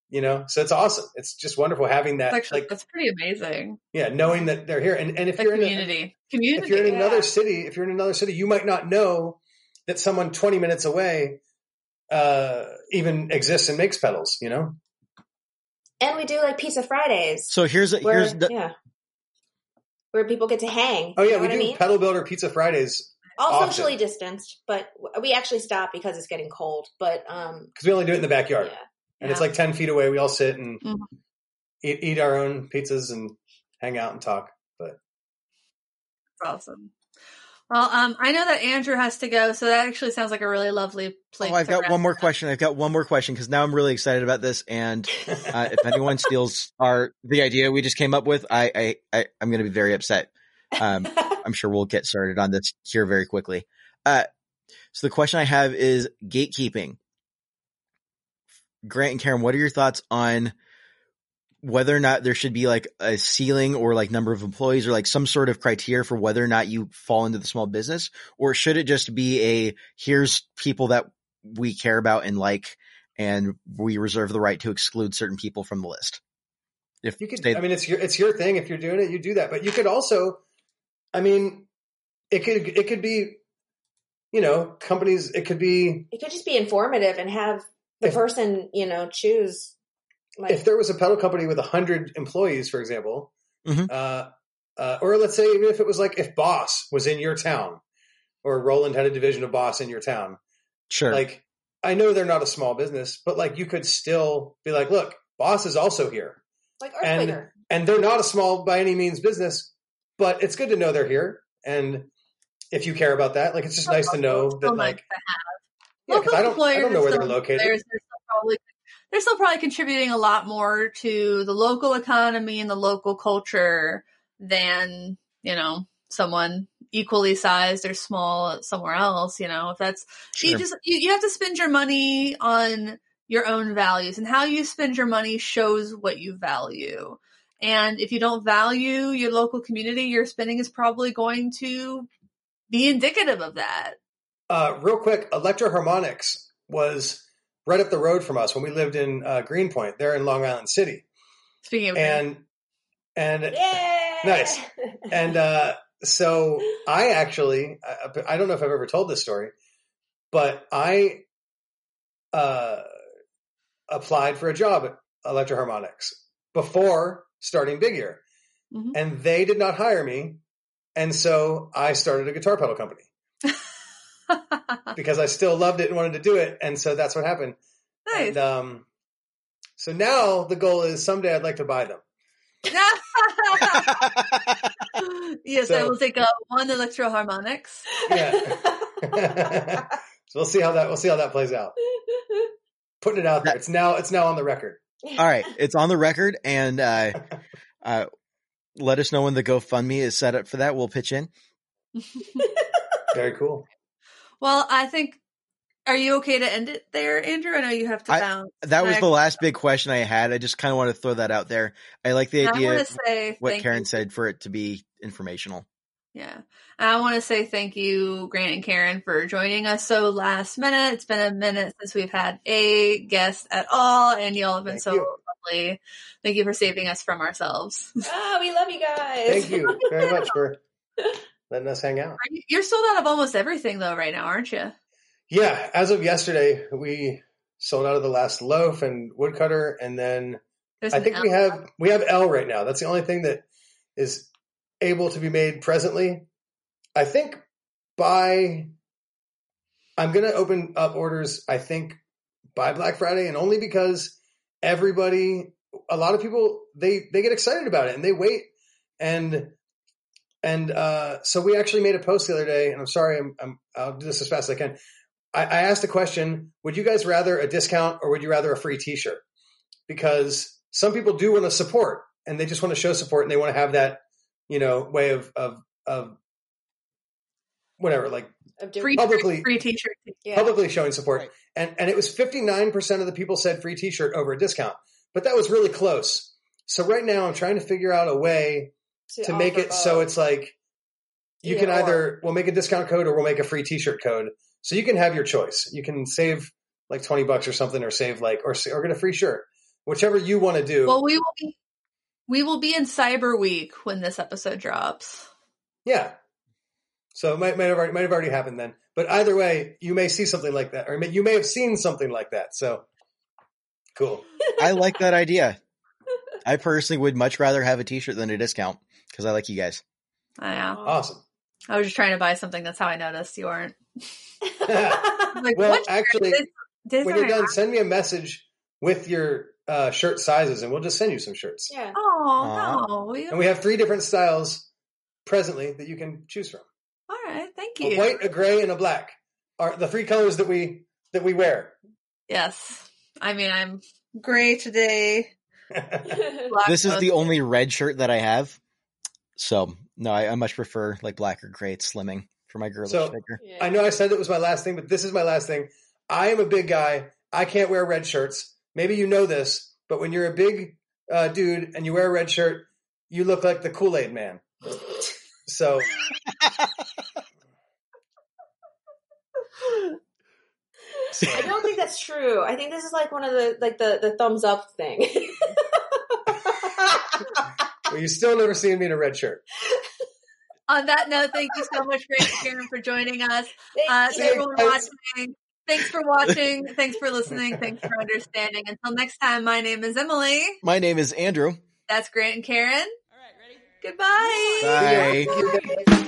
You know, so it's awesome. It's just wonderful having that, That's actually like, that's pretty amazing. yeah, knowing that they're here. And and if The you're in a, community, community. if you're in Yeah. another city, if you're in another city, you might not know that someone 20 minutes away uh, even exists and makes pedals. You know, And we do like Pizza Fridays, So here's, a, where here's the, yeah, where people get to hang. oh You yeah, know we what I do mean? pedal builder pizza Fridays all often. socially distanced, but we actually stop because it's getting cold. But um, because we only do it in the backyard, yeah, and it's like 10 feet away. We all sit and Mhm. eat, eat our own pizzas and hang out and talk. But it's awesome. Well, um, I know that Andrew has to go, so that actually sounds like a really lovely place. Oh, I've got one more up. question. I've got one more question because now I'm really excited about this. And uh, if anyone steals our the idea we just came up with, I, I, I I'm going to be very upset. Um, I'm sure we'll get started on this here very quickly. Uh, so the question I have is gatekeeping. Grant and Karen, what are your thoughts on whether or not there should be like a ceiling or like number of employees or like some sort of criteria for whether or not you fall into the small business or should it just be a here's people that we care about and like and we reserve the right to exclude certain people from the list if you could, they, I mean, it's your it's your thing. If you're doing it, you do that. But you could also, I mean, it could it could be, you know, companies. It could be it could just be informative and have the If- person, you know, choose. Like, if there was a pedal company with a hundred employees, for example, Mhm. uh, uh, or let's say even if it was like if Boss was in your town, or Roland had a division of Boss in your town, Sure. like I know they're not a small business, but like you could still be like, look, Boss is also here, like and- Earthquaker. and they're not a small by any means business, but it's good to know they're here, and if you care about that, like it's just nice to know that nice like to have. yeah, 'cause Local I don't I don't know where they're located. They're, they're probably they're still probably contributing a lot more to the local economy and the local culture than you know someone equally sized or small somewhere else. You know, if that's you just you, you have to spend your money on your own values and how you spend your money shows what you value. And if you don't value your local community, your spending is probably going to be indicative of that. Uh, real quick, Electro Harmonics was right up the road from us when we lived in uh, Greenpoint. They're in Long Island City, Speaking of and and Yeah. Nice. and uh, so I actually I, I don't know if I've ever told this story, but I uh, applied for a job at Electro-Harmonix before starting Big Ear, Mhm. and they did not hire me, and so I started a guitar pedal company because I still loved it and wanted to do it, and so that's what happened. nice. And um, so now the goal is someday I'd like to buy them. yes, I will take a one Electro-Harmonix. Yeah. so we'll see how that we'll see how that plays out. Putting it out there. It's now it's now on the record. All right, it's on the record, and uh, uh, let us know when the GoFundMe is set up for that. We'll pitch in. Very cool. Well, I think. Are you okay to end it there, Andrew? I know you have to I- bounce. That was Next. the last big question I had. I just kind of want to throw that out there. I like the I idea want of to say what Karen you. said for it to be informational. Yeah. I want to say thank you, Grant and Karen, for joining us so last minute. It's been a minute since we've had a guest at all, and y'all have been Thank so you. lovely. Thank you for saving us from ourselves. oh, we love you guys. Thank you very much for letting us hang out. You- You're sold out of almost everything, though, right now, aren't you? Yeah, as of yesterday, we sold out of the last loaf and woodcutter, and then There's I think we have we have L right now. That's the only thing that is able to be made presently. I think by I'm going to open up orders. I think by Black Friday, and only because everybody, a lot of people, they they get excited about it and they wait and and uh, so we actually made a post the other day. And I'm sorry, I'm, I'm I'll do this as fast as I can. I, I asked a question: Would you guys rather a discount or would you rather a free T-shirt? Because some people do want to support and they just want to show support and they want to have that you know way of of of whatever like Of free, publicly- free t-shirt. yeah. publicly showing support Right. and and it was 59% of the people said free t-shirt over a discount but that was really close so right now i'm trying to figure out a way to make offer it so it's like you Either can either we'll make a discount code or we'll make a free t-shirt code. So you can have your choice. You can save like 20 bucks or something or save like or or get a free shirt. Whichever you want to do. Well, we will be we will be in Cyber Week when this episode drops. yeah. So it might, might have already, might have already happened then. But either way you may see something like that or you may have seen something like that. So cool. I like that idea. I personally would much rather have a T-shirt than a discount because I like you guys. I know. awesome I was just trying to buy something. That's how I noticed you weren't. well like, what? actually This- this when you're are- done send me a message with your uh, shirt sizes and we'll just send you some shirts yeah. Oh no! We- And we have three different styles presently that you can choose from. all right, thank A you. white, a gray, and a black are the three colors that we that we wear. Yes, I mean I'm gray today. This is the only red shirt that I have. So no, I, I much prefer like black or gray. It's slimming for my girlish So- figure. Yeah. I know I said that was my last thing, but this is my last thing. I am a big guy. I can't wear red shirts. Maybe you know this, but when you're a big uh, dude and you wear a red shirt, you look like the Kool Aid Man. So I don't think that's true. I think this is like one of the like the the thumbs up thing. well, you still never seen me in a red shirt. On that note, thank you so much, Grant and Karen, for joining us. Uh, watching, thanks for watching. Thanks for listening. Thanks for understanding. Until next time, my name is Emily. My name is Andrew. That's Grant and Karen. All right, ready? Goodbye. Bye. Bye. Bye.